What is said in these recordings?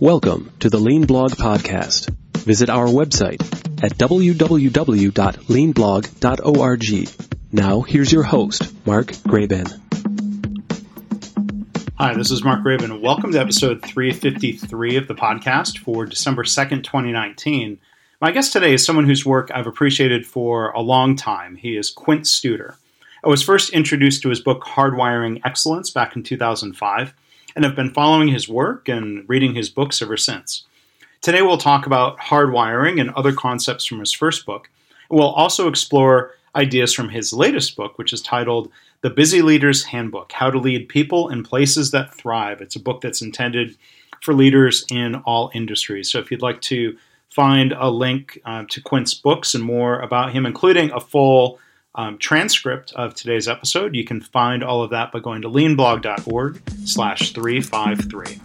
Welcome to the Lean Blog Podcast. Visit our website at www.leanblog.org. Now, here's your host, Mark Graban. Hi, this is Mark Graban. Welcome to episode 353 of the podcast for December 2nd, 2019. My guest today is someone whose work I've appreciated for a long time. He is Quint Studer. I was first introduced to his book Hardwiring Excellence back in 2005 and have been following his work and reading his books ever since. Today we'll talk about hardwiring and other concepts from his first book. We'll also explore ideas from his latest book, which is titled The Busy Leader's Handbook How to Lead People in Places That Thrive. It's a book that's intended for leaders in all industries. So if you'd like to find a link uh, to Quint's books and more about him, including a full um, transcript of today's episode. You can find all of that by going to leanblog.org slash 353.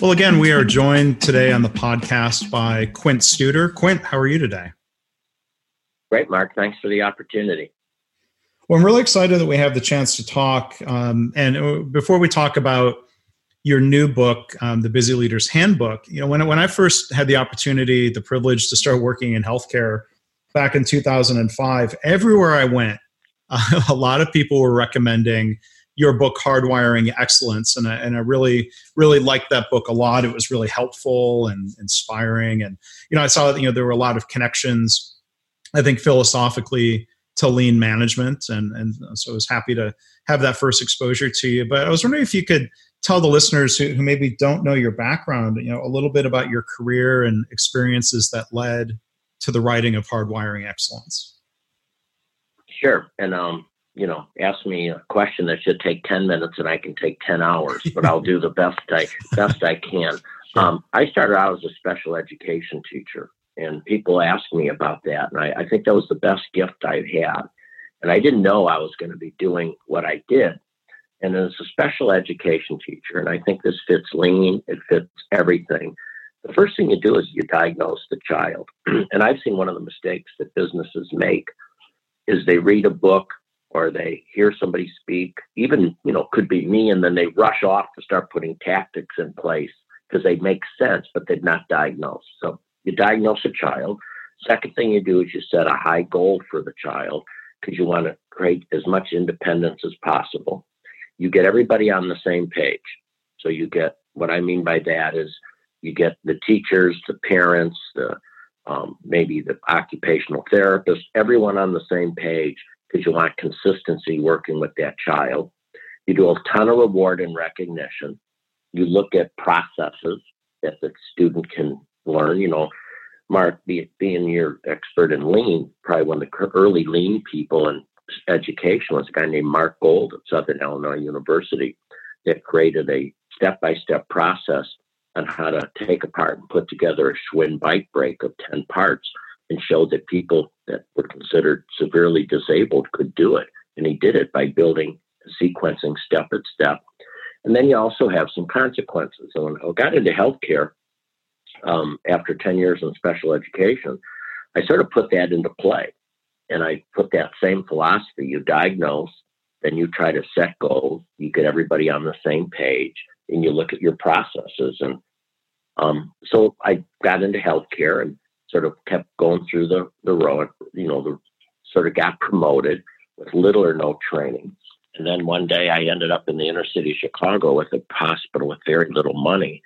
Well, again, we are joined today on the podcast by Quint Studer. Quint, how are you today? Great, Mark. Thanks for the opportunity. Well, I'm really excited that we have the chance to talk. Um, and uh, before we talk about your new book, um, The Busy Leader's Handbook, you know, when, when I first had the opportunity, the privilege to start working in healthcare, back in 2005, everywhere I went, a lot of people were recommending your book hardwiring excellence. And I, and I really really liked that book a lot. It was really helpful and inspiring. And you know i saw that you know there were a lot of connections i think philosophically to lean management. And and so i was happy to have that first exposure to you. But i was wondering if you could tell the listeners who, who maybe don't know your background you know a little bit about your career and experiences that led to the writing of Hardwiring Excellence? Sure. And, um, you know, ask me a question that should take 10 minutes and I can take 10 hours, but I'll do the best I, best I can. Um, I started out as a special education teacher and people ask me about that. And I, I think that was the best gift I've had. And I didn't know I was going to be doing what I did. And as a special education teacher, and I think this fits lean, it fits everything the first thing you do is you diagnose the child. and I've seen one of the mistakes that businesses make is they read a book or they hear somebody speak, even, you know, could be me, and then they rush off to start putting tactics in place because they make sense, but they're not diagnosed. So you diagnose a child. Second thing you do is you set a high goal for the child because you want to create as much independence as possible. You get everybody on the same page. So you get what I mean by that is you get the teachers, the parents, the um, maybe the occupational therapist, everyone on the same page because you want consistency working with that child. You do a ton of reward and recognition. You look at processes that the student can learn. You know, Mark, be, being your expert in lean, probably one of the early lean people in education was a guy named Mark Gold at Southern Illinois University that created a step by step process on how to take apart and put together a Schwinn bike brake of 10 parts and showed that people that were considered severely disabled could do it. And he did it by building sequencing step at step. And then you also have some consequences. So when I got into healthcare um, after 10 years in special education, I sort of put that into play. And I put that same philosophy you diagnose, then you try to set goals, you get everybody on the same page, and you look at your processes. And um, so I got into healthcare and sort of kept going through the, the road, you know, the sort of got promoted with little or no training. And then one day I ended up in the inner city of Chicago with a hospital with very little money.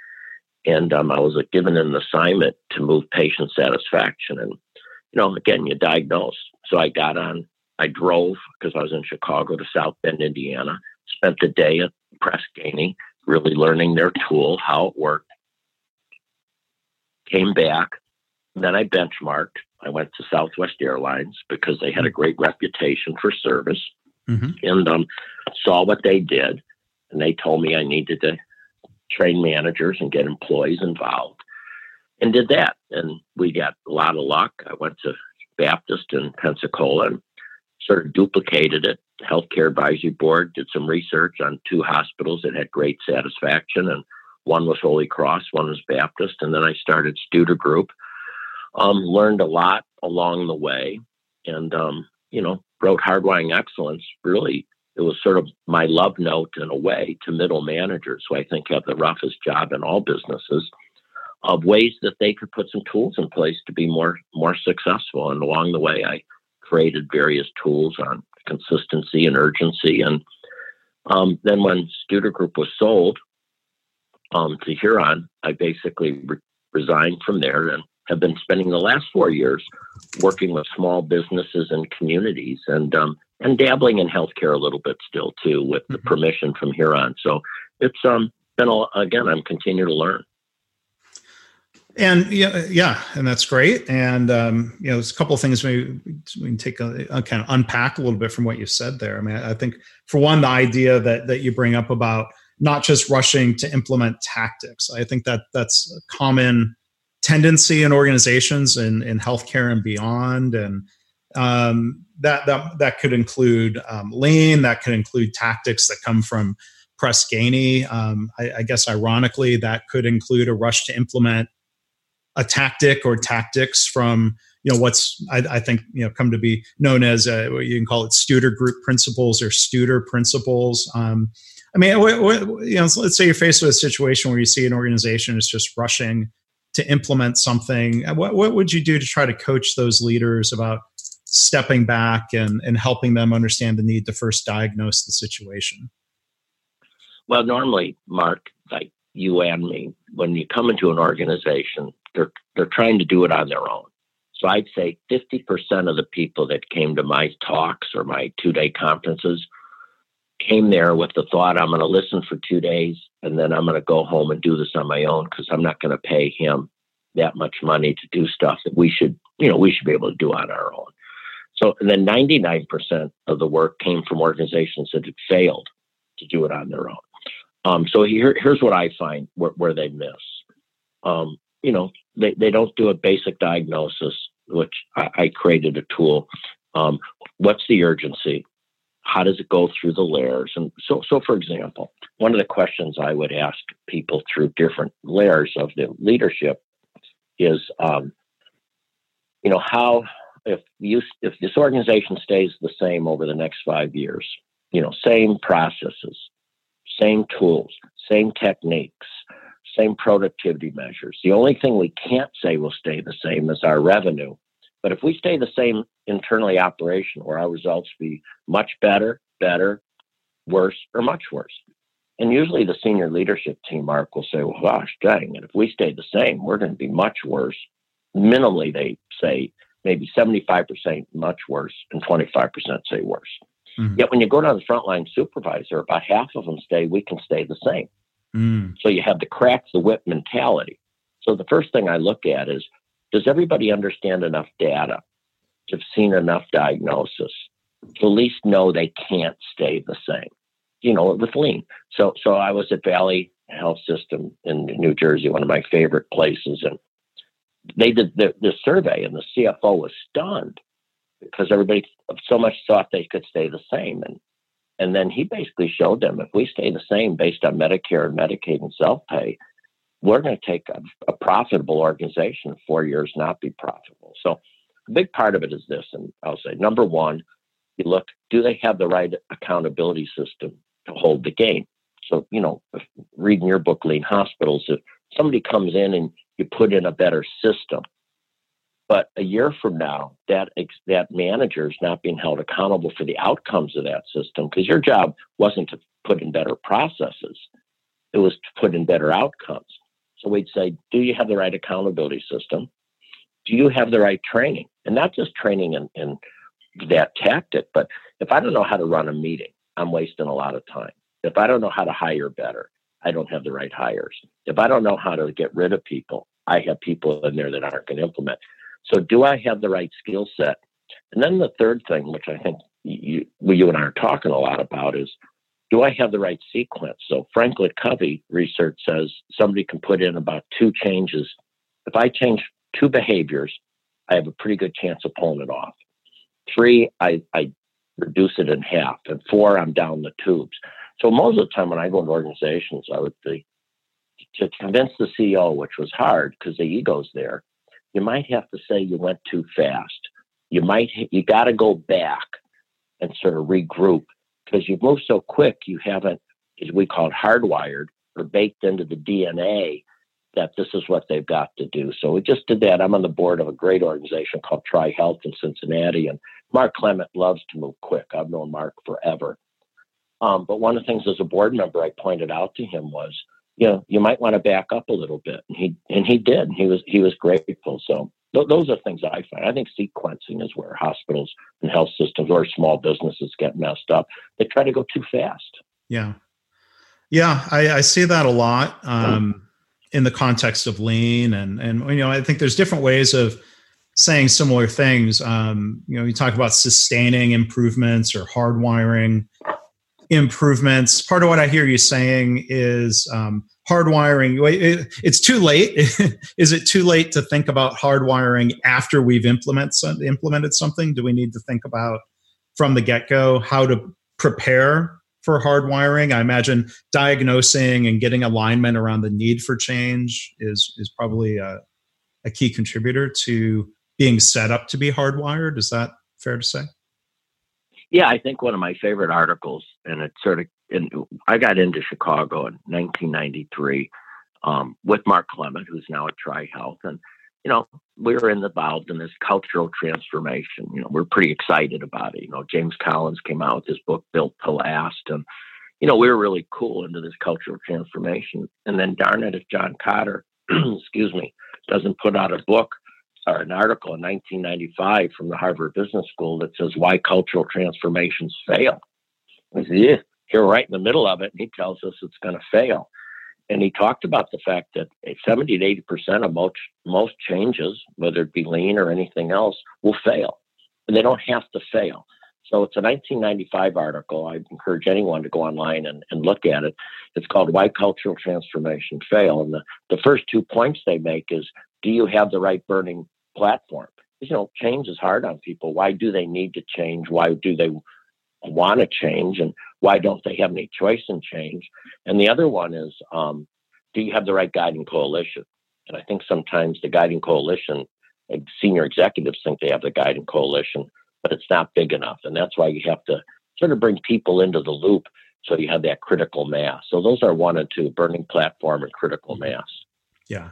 And um, I was given an assignment to move patient satisfaction. And, you know, again, you diagnose. So I got on, I drove because I was in Chicago to South Bend, Indiana, spent the day at Press Ganey, really learning their tool, how it worked. Came back. Then I benchmarked. I went to Southwest Airlines because they had a great reputation for service mm-hmm. and um, saw what they did. And they told me I needed to train managers and get employees involved and did that. And we got a lot of luck. I went to Baptist in Pensacola and sort of duplicated it. Healthcare Advisory Board did some research on two hospitals that had great satisfaction, and one was Holy Cross, one was Baptist. And then I started Studer Group. Um, learned a lot along the way, and um, you know, wrote Hardwiring Excellence really it was sort of my love note in a way to middle managers who I think have the roughest job in all businesses of ways that they could put some tools in place to be more more successful. And along the way, I created various tools on consistency and urgency. And um, then when Studer Group was sold um, to Huron, I basically re- resigned from there and have been spending the last four years working with small businesses and communities and um, and dabbling in healthcare a little bit still too with the mm-hmm. permission from Huron. So it's um been a, again I'm continuing to learn. And yeah, yeah, and that's great. And um, you know, there's a couple of things we, we can take a, a, kind of unpack a little bit from what you said there. I mean, I think for one, the idea that that you bring up about not just rushing to implement tactics. I think that that's a common tendency in organizations in, in healthcare and beyond. And um, that, that, that could include um, lean, that could include tactics that come from Press Ganey. Um, I, I, guess ironically, that could include a rush to implement a tactic or tactics from you know what's I, I think you know come to be known as uh, you can call it Studer Group principles or Studer principles. Um, I mean, what, what, you know, let's say you're faced with a situation where you see an organization is just rushing to implement something. What, what would you do to try to coach those leaders about stepping back and, and helping them understand the need to first diagnose the situation? Well, normally, Mark, like you and me, when you come into an organization, they're they're trying to do it on their own. So I'd say 50% of the people that came to my talks or my two day conferences came there with the thought I'm going to listen for two days and then I'm going to go home and do this on my own because I'm not going to pay him that much money to do stuff that we should, you know, we should be able to do on our own. So and then 99% of the work came from organizations that had failed to do it on their own. Um, so here, here's what I find where, where they miss. Um, you know, they, they don't do a basic diagnosis, which I, I created a tool. Um, what's the urgency? how does it go through the layers and so so for example one of the questions i would ask people through different layers of the leadership is um, you know how if you if this organization stays the same over the next five years you know same processes same tools same techniques same productivity measures the only thing we can't say will stay the same is our revenue but if we stay the same internally operation, or our results be much better, better, worse, or much worse. And usually the senior leadership team, Mark, will say, well, gosh, dang it, if we stay the same, we're going to be much worse. Minimally, they say maybe 75% much worse and 25% say worse. Mm-hmm. Yet when you go down the frontline supervisor, about half of them say we can stay the same. Mm. So you have the crack the whip mentality. So the first thing I look at is does everybody understand enough data to have seen enough diagnosis to at least know they can't stay the same? You know, with lean. So, so I was at Valley Health System in New Jersey, one of my favorite places, and they did the, the survey, and the CFO was stunned because everybody so much thought they could stay the same, and and then he basically showed them if we stay the same based on Medicare and Medicaid and self pay, we're going to take a, a profitable organization four years not be profitable. So a big part of it is this, and I'll say number one, you look, do they have the right accountability system to hold the gain? So, you know, reading your book, Lean Hospitals, if somebody comes in and you put in a better system, but a year from now, that that manager is not being held accountable for the outcomes of that system because your job wasn't to put in better processes; it was to put in better outcomes. So we'd say, do you have the right accountability system? Do you have the right training? And not just training in, in that tactic, but if I don't know how to run a meeting, I'm wasting a lot of time. If I don't know how to hire better, I don't have the right hires. If I don't know how to get rid of people, I have people in there that aren't going to implement. So, do I have the right skill set? And then the third thing, which I think you, you and I are talking a lot about, is do I have the right sequence? So Franklin Covey research says somebody can put in about two changes. If I change two behaviors, I have a pretty good chance of pulling it off. Three, I, I reduce it in half. And four, I'm down the tubes. So most of the time when I go into organizations, I would be to convince the CEO, which was hard because the ego's there, you might have to say you went too fast. You might you got to go back and sort of regroup because you've moved so quick, you haven't, as we call it, hardwired or baked into the DNA that this is what they've got to do. So we just did that. I'm on the board of a great organization called Tri Health in Cincinnati, and Mark Clement loves to move quick. I've known Mark forever. Um, but one of the things as a board member I pointed out to him was, you know, you might want to back up a little bit, and he and he did. He was he was grateful. So th- those are things I find. I think sequencing is where hospitals and health systems or small businesses get messed up. They try to go too fast. Yeah, yeah, I, I see that a lot um, in the context of lean, and and you know, I think there's different ways of saying similar things. Um, you know, you talk about sustaining improvements or hardwiring improvements. Part of what I hear you saying is um, hardwiring. It's too late. is it too late to think about hardwiring after we've implement some, implemented something? Do we need to think about from the get go how to prepare for hardwiring? I imagine diagnosing and getting alignment around the need for change is is probably a, a key contributor to being set up to be hardwired. Is that fair to say? Yeah, I think one of my favorite articles, and it sort of, and I got into Chicago in 1993 um, with Mark Clement, who's now at Tri Health, and you know we were involved in this cultural transformation. You know, we're pretty excited about it. You know, James Collins came out with his book Built to Last, and you know we were really cool into this cultural transformation. And then darn it, if John Kotter, excuse me, doesn't put out a book or an article in 1995 from the Harvard Business School that says why cultural transformations fail. I said, yeah, you're right in the middle of it. And he tells us it's going to fail. And he talked about the fact that 70 to 80 percent of most most changes, whether it be lean or anything else, will fail, and they don't have to fail. So it's a 1995 article. I encourage anyone to go online and, and look at it. It's called Why Cultural Transformation Fail. And the, the first two points they make is do you have the right burning platform. You know, change is hard on people. Why do they need to change? Why do they want to change? And why don't they have any choice in change? And the other one is, um, do you have the right guiding coalition? And I think sometimes the guiding coalition, senior executives think they have the guiding coalition, but it's not big enough. And that's why you have to sort of bring people into the loop so you have that critical mass. So those are one and two burning platform and critical mass. Yeah.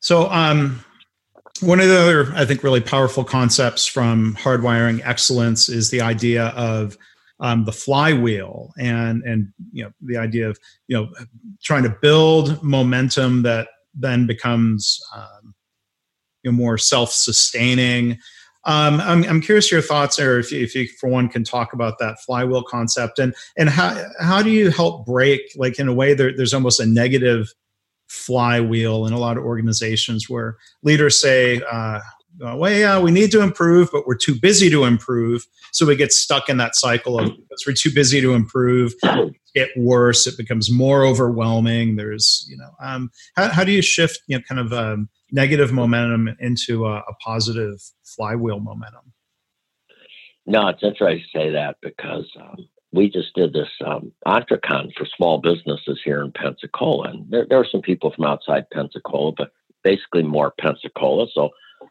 So um, one of the other, I think, really powerful concepts from hardwiring excellence is the idea of um, the flywheel and and you know the idea of you know trying to build momentum that then becomes um, you know more self-sustaining. Um, I'm, I'm curious your thoughts, or if you, if you, for one, can talk about that flywheel concept and and how how do you help break like in a way there, there's almost a negative flywheel in a lot of organizations where leaders say, uh, well, yeah, we need to improve, but we're too busy to improve. So we get stuck in that cycle of because we're too busy to improve, get worse, it becomes more overwhelming. There's, you know, um, how, how do you shift, you know, kind of um, negative momentum into a, a positive flywheel momentum? No, it's interesting to say that because um, we just did this um, for small businesses here in Pensacola. And there, there were some people from outside Pensacola, but basically more Pensacola. So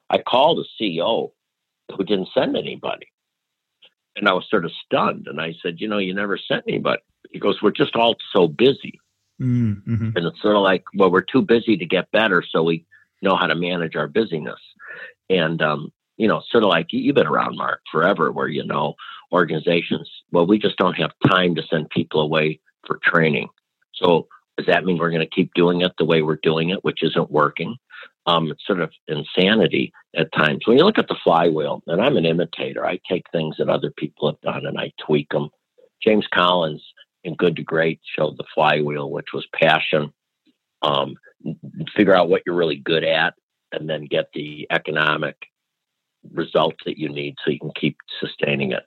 I called a CEO who didn't send anybody. And I was sort of stunned. And I said, You know, you never sent anybody. He goes, We're just all so busy. Mm-hmm. And it's sort of like, Well, we're too busy to get better. So we know how to manage our busyness. And, um, you know, sort of like you've been around, Mark, forever, where, you know, organizations, well, we just don't have time to send people away for training. So does that mean we're going to keep doing it the way we're doing it, which isn't working? Um, it's sort of insanity at times. When you look at the flywheel, and I'm an imitator, I take things that other people have done and I tweak them. James Collins in Good to Great showed the flywheel, which was passion. Um, figure out what you're really good at, and then get the economic results that you need so you can keep sustaining it.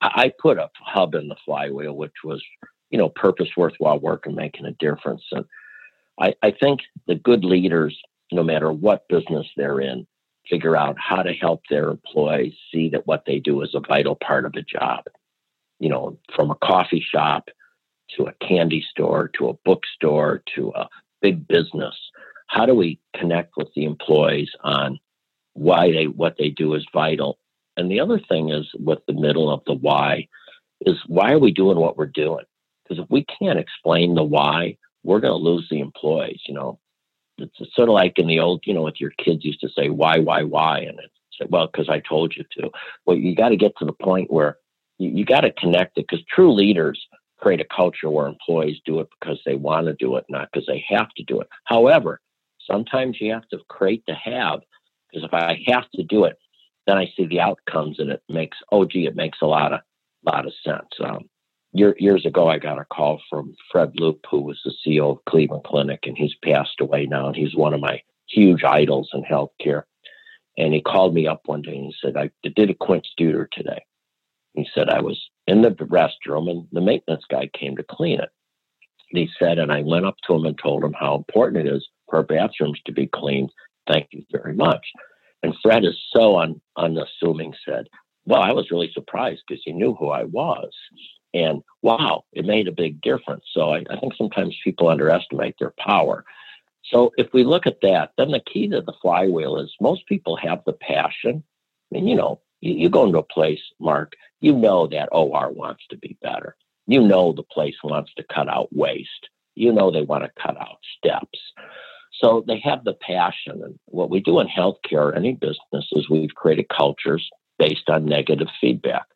I put a hub in the flywheel, which was, you know, purpose, worthwhile work, and making a difference. And I, I think the good leaders, no matter what business they're in, figure out how to help their employees see that what they do is a vital part of the job. You know, from a coffee shop to a candy store to a bookstore to a big business. How do we connect with the employees on why they what they do is vital and the other thing is with the middle of the why is why are we doing what we're doing? Because if we can't explain the why, we're going to lose the employees. You know, it's sort of like in the old, you know, with your kids used to say, why, why, why? And it's well, because I told you to. Well, you got to get to the point where you, you got to connect it because true leaders create a culture where employees do it because they want to do it, not because they have to do it. However, sometimes you have to create the have because if I have to do it, then I see the outcomes and it makes, oh, gee, it makes a lot of, lot of sense. Um, year, years ago, I got a call from Fred Loop, who was the CEO of Cleveland Clinic, and he's passed away now, and he's one of my huge idols in healthcare. And he called me up one day and he said, I did a Quint Studer today. He said, I was in the restroom and the maintenance guy came to clean it. He said, and I went up to him and told him how important it is for bathrooms to be cleaned. Thank you very much. And Fred is so un, unassuming, said, Well, I was really surprised because he knew who I was. And wow, it made a big difference. So I, I think sometimes people underestimate their power. So if we look at that, then the key to the flywheel is most people have the passion. I mean, you know, you, you go into a place, Mark, you know that OR wants to be better. You know the place wants to cut out waste. You know they want to cut out steps. So they have the passion. And what we do in healthcare any business is we've created cultures based on negative feedback.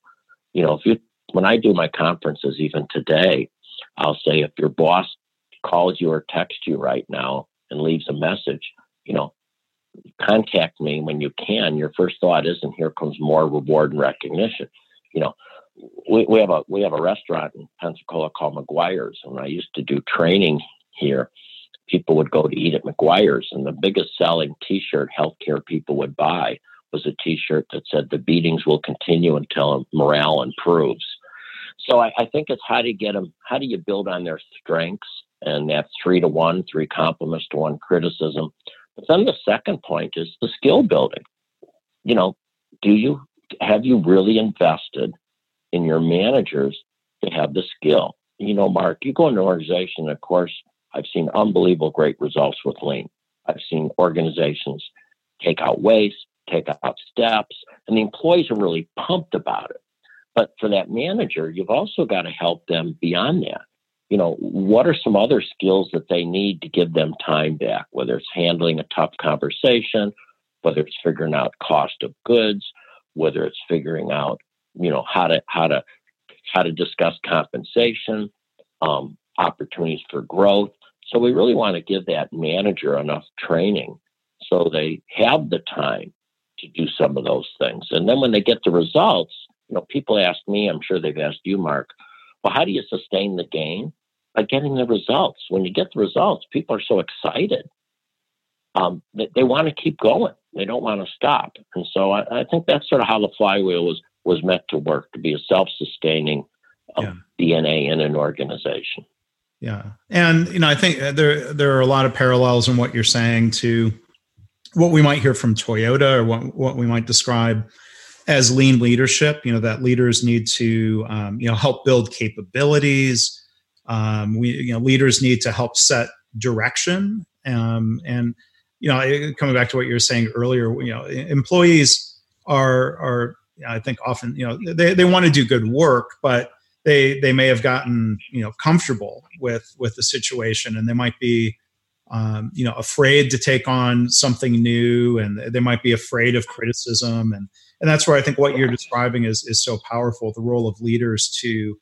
You know, if you when I do my conferences, even today, I'll say if your boss calls you or texts you right now and leaves a message, you know, contact me when you can. Your first thought isn't here comes more reward and recognition. You know, we, we have a we have a restaurant in Pensacola called McGuire's, and I used to do training here. People would go to eat at McGuire's, and the biggest selling T-shirt healthcare people would buy was a T-shirt that said "The beatings will continue until morale improves." So I, I think it's how do you get them? How do you build on their strengths? And that's three to one, three compliments to one criticism. But then the second point is the skill building. You know, do you have you really invested in your managers to have the skill? You know, Mark, you go into an organization, of course, I've seen unbelievable great results with lean. I've seen organizations take out waste, take out steps, and the employees are really pumped about it. But for that manager, you've also got to help them beyond that. You know, what are some other skills that they need to give them time back, whether it's handling a tough conversation, whether it's figuring out cost of goods, whether it's figuring out, you know, how to how to how to discuss compensation, um, opportunities for growth. So we really want to give that manager enough training so they have the time to do some of those things. And then when they get the results, you know, people ask me, I'm sure they've asked you, Mark, well, how do you sustain the gain? By getting the results. When you get the results, people are so excited. Um, they, they want to keep going. They don't want to stop. And so I, I, think that's sort of how the flywheel was was meant to work, to be a self-sustaining um, yeah. DNA in an organization. Yeah, and you know, I think there there are a lot of parallels in what you're saying to what we might hear from Toyota or what what we might describe as lean leadership. You know that leaders need to um, you know help build capabilities. Um, we you know leaders need to help set direction um, and you know coming back to what you were saying earlier you know employees are are i think often you know they, they want to do good work but they they may have gotten you know comfortable with with the situation and they might be um, you know afraid to take on something new and they might be afraid of criticism and and that's where I think what you're describing is is so powerful. The role of leaders to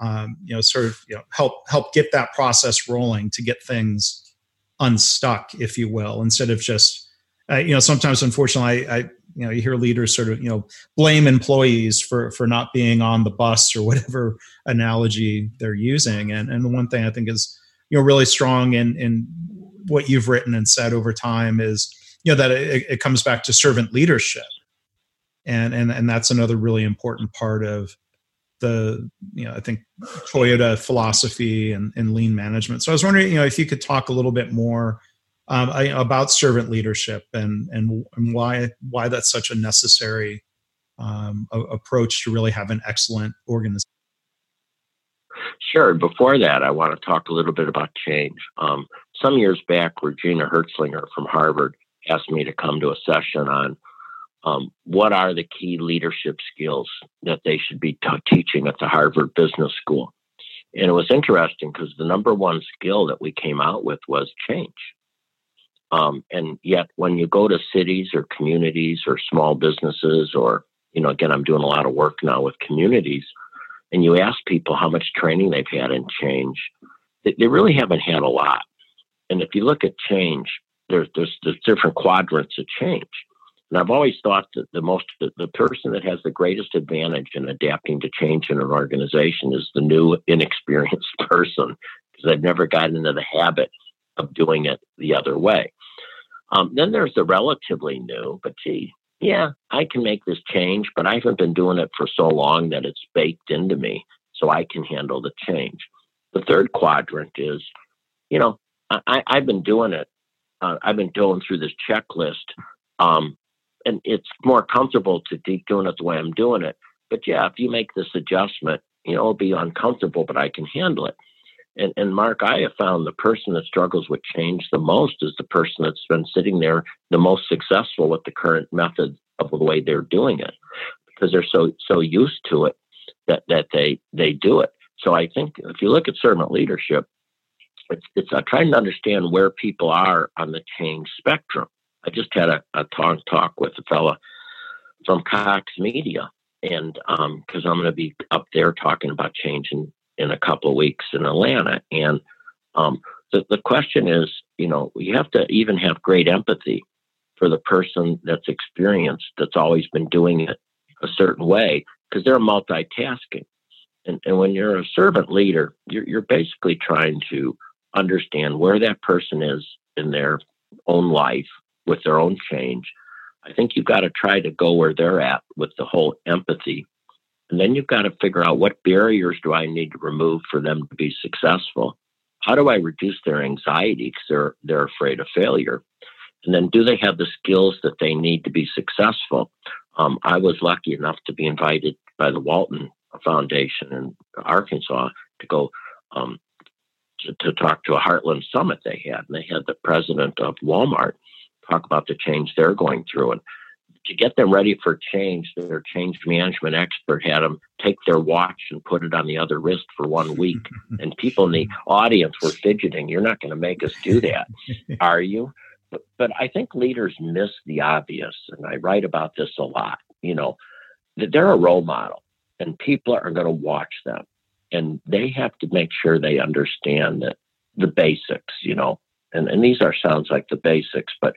um, you know sort of you know help help get that process rolling to get things unstuck, if you will, instead of just uh, you know sometimes unfortunately I, I you know you hear leaders sort of you know blame employees for for not being on the bus or whatever analogy they're using and and the one thing i think is you know really strong in in what you've written and said over time is you know that it, it comes back to servant leadership and and and that's another really important part of the you know I think Toyota philosophy and, and lean management. So I was wondering you know if you could talk a little bit more um, about servant leadership and and and why why that's such a necessary um, a, approach to really have an excellent organization. Sure. Before that, I want to talk a little bit about change. Um, some years back, Regina Herzlinger from Harvard asked me to come to a session on um, what are the key leadership skills that they should be t- teaching at the Harvard Business School. And it was interesting because the number one skill that we came out with was change. Um, and yet, when you go to cities or communities or small businesses, or, you know, again, I'm doing a lot of work now with communities, and you ask people how much training they've had in change, they, they really haven't had a lot. And if you look at change, there's, there's, there's different quadrants of change. And I've always thought that the most the, the person that has the greatest advantage in adapting to change in an organization is the new inexperienced person because they've never gotten into the habit of doing it the other way. Um, then there's the relatively new, but gee, yeah, I can make this change, but I haven't been doing it for so long that it's baked into me, so I can handle the change. The third quadrant is, you know, I, have been doing it. Uh, I've been going through this checklist um, and it's more comfortable to keep doing it the way I'm doing it. But yeah, if you make this adjustment, you know, it'll be uncomfortable, but I can handle it. And, and Mark, I have found the person that struggles with change the most is the person that's been sitting there the most successful with the current method of the way they're doing it, because they're so so used to it that that they they do it. So I think if you look at servant leadership, it's it's uh, trying to understand where people are on the change spectrum. I just had a, a talk talk with a fella from Cox Media, and because um, I'm going to be up there talking about change in, in a couple of weeks in Atlanta, and um, the the question is, you know, you have to even have great empathy for the person that's experienced, that's always been doing it a certain way, because they're multitasking. And, and when you're a servant leader, you're, you're basically trying to understand where that person is in their own life with their own change. I think you've got to try to go where they're at with the whole empathy. And then you've got to figure out what barriers do I need to remove for them to be successful? How do I reduce their anxiety because they're, they're afraid of failure? And then do they have the skills that they need to be successful? Um, I was lucky enough to be invited by the Walton Foundation in Arkansas to go um, to, to, talk to a Heartland Summit they had. And they had the president of Walmart talk about the change they're going through. And to get them ready for change, their change management expert had them take their watch and put it on the other wrist for one week. and people in the audience were fidgeting. You're not going to make us do that, are you? But, but I think leaders miss the obvious. And I write about this a lot. You know, that they're a role model and people are going to watch them. And they have to make sure they understand that the basics, you know, and, and these are sounds like the basics, but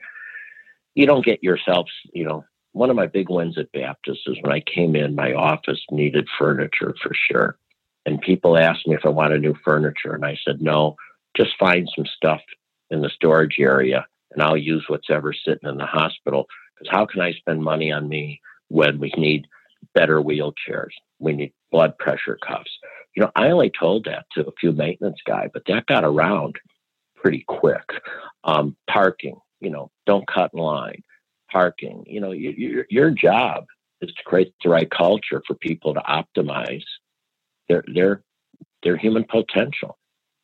you don't get yourself, you know, one of my big wins at Baptist is when I came in, my office needed furniture for sure. And people asked me if I wanted new furniture. And I said, no, just find some stuff in the storage area and I'll use what's ever sitting in the hospital. Because how can I spend money on me when we need better wheelchairs? We need blood pressure cuffs. You know, I only told that to a few maintenance guy, but that got around pretty quick. Um, parking, you know, don't cut in line, parking. You know, your your job is to create the right culture for people to optimize their their their human potential.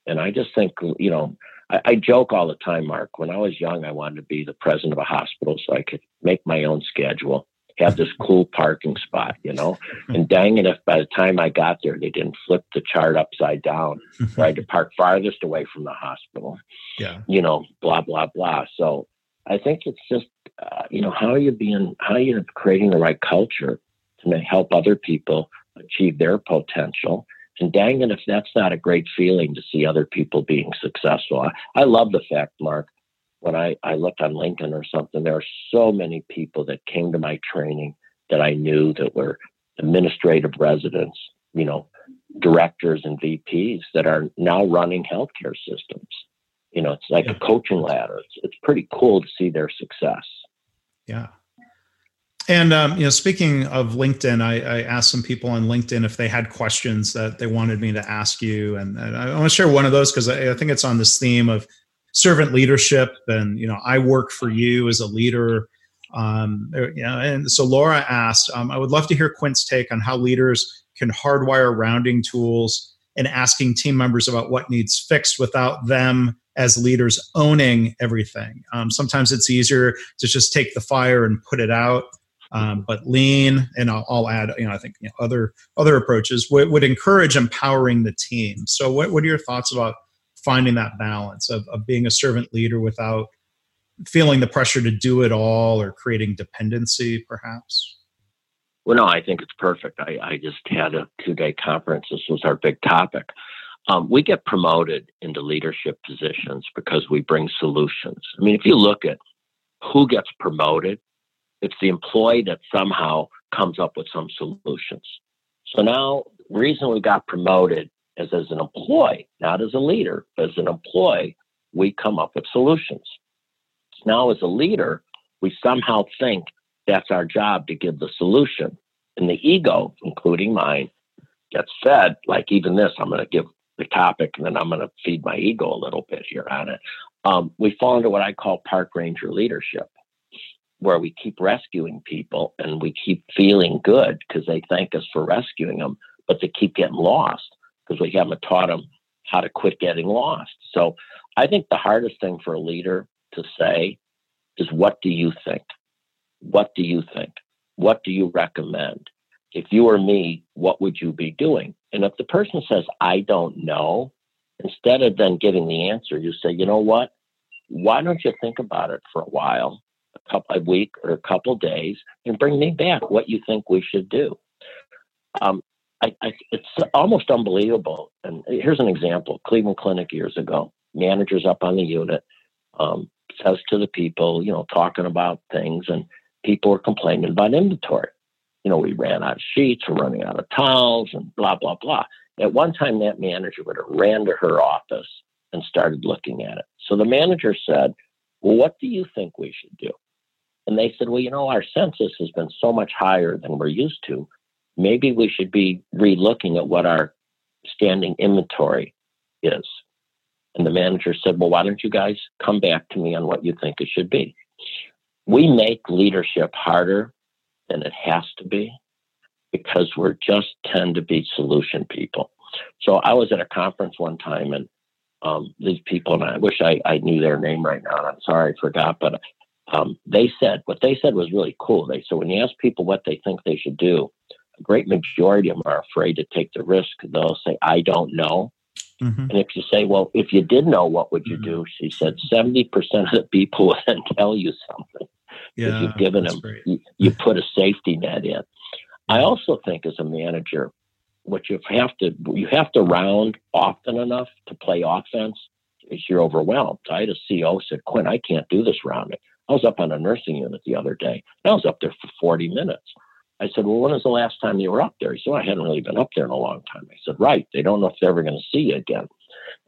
And I just think, you know, I, I joke all the time, Mark. When I was young, I wanted to be the president of a hospital so I could make my own schedule have this cool parking spot, you know. And dang it, if by the time I got there, they didn't flip the chart upside down, I had to park farthest away from the hospital. Yeah. You know, blah, blah, blah. So I think it's just, uh, you know, how are you being, how are you creating the right culture to help other people achieve their potential? And dang it, if that's not a great feeling to see other people being successful. I, I love the fact, Mark, when I, I looked on LinkedIn or something, there are so many people that came to my training that I knew that were administrative residents, you know, directors and VPs that are now running healthcare systems. You know, it's like yeah. a coaching ladder. It's, it's pretty cool to see their success. Yeah. And um, you know, speaking of LinkedIn, I, I, asked some people on LinkedIn if they had questions that they wanted me to ask you, and, and I want to share one of those because I, I, think it's on this theme of servant leadership. And you know, I work for you as a leader. Um, you know, and so Laura asked, um, I would love to hear Quint's take on how leaders can hardwire rounding tools and asking team members about what needs fixed without them as leaders owning everything. Um, sometimes it's easier to just take the fire and put it out. Um, but lean, and I'll, I'll, add, you know, I think you know, other other approaches would, would encourage empowering the team. So, what, what are your thoughts about finding that balance of, of being a servant leader without feeling the pressure to do it all or creating dependency, perhaps? Well, no, I think it's perfect. I, I just had a two day conference. This was our big topic. Um, we get promoted into leadership positions because we bring solutions. I mean, if you look at who gets promoted, it's the employee that somehow comes up with some solutions. So now, the reason we got promoted is as an employee, not as a leader, as an employee, we come up with solutions. Now, as a leader, we somehow think that's our job to give the solution. And the ego, including mine, gets fed like even this. I'm going to give the topic and then I'm going to feed my ego a little bit here on it. Um, we fall into what I call park ranger leadership, where we keep rescuing people and we keep feeling good because they thank us for rescuing them, but they keep getting lost because we haven't taught them how to quit getting lost. So I think the hardest thing for a leader to say is, What do you think? What do you think? What do you recommend? If you were me, what would you be doing? And if the person says, I don't know, instead of then giving the answer, you say, you know what? Why don't you think about it for a while, a couple a week or a couple days, and bring me back what you think we should do? Um, I, I, it's almost unbelievable. And here's an example: Cleveland Clinic years ago, managers up on the unit um, says to the people, you know, talking about things, and people were complaining about inventory. You know, we ran out of sheets, we're running out of towels, and blah blah blah. At one time, that manager would have ran to her office and started looking at it. So the manager said, "Well, what do you think we should do?" And they said, "Well, you know, our census has been so much higher than we're used to. Maybe we should be relooking at what our standing inventory is." And the manager said, Well, why don't you guys come back to me on what you think it should be? We make leadership harder than it has to be because we're just tend to be solution people. So I was at a conference one time and um, these people, and I wish I, I knew their name right now, and I'm sorry I forgot, but um, they said what they said was really cool. They said when you ask people what they think they should do, a great majority of them are afraid to take the risk. They'll say, I don't know. Mm-hmm. And if you say, well, if you did know, what would you mm-hmm. do? She said, 70% of the people will then tell you something. Yeah, you've given them, you, you, put a safety net in. I also think as a manager, what you have to, you have to round often enough to play offense is you're overwhelmed. I had a CEO said, Quint, I can't do this rounding. I was up on a nursing unit the other day. I was up there for 40 minutes. I said, Well, when was the last time you were up there? He said, well, I hadn't really been up there in a long time. I said, Right. They don't know if they're ever going to see you again.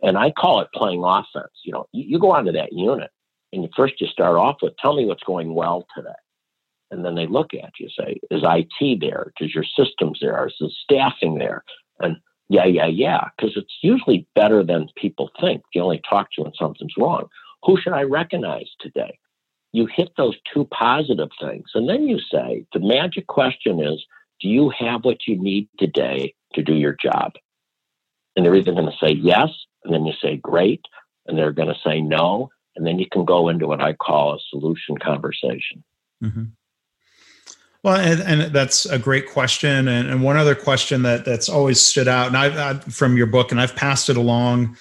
And I call it playing offense. You know, you, you go onto that unit and first you start off with, Tell me what's going well today. And then they look at you say, Is IT there? Is your systems there? Is the staffing there? And yeah, yeah, yeah. Because it's usually better than people think. You only talk to when something's wrong. Who should I recognize today? you hit those two positive things. And then you say, the magic question is, do you have what you need today to do your job? And they're either going to say yes, and then you say great, and they're going to say no. And then you can go into what I call a solution conversation. Mm-hmm. Well, and, and, that's a great question. And, and, one other question that that's always stood out, and I've, I've from your book, and I've passed it along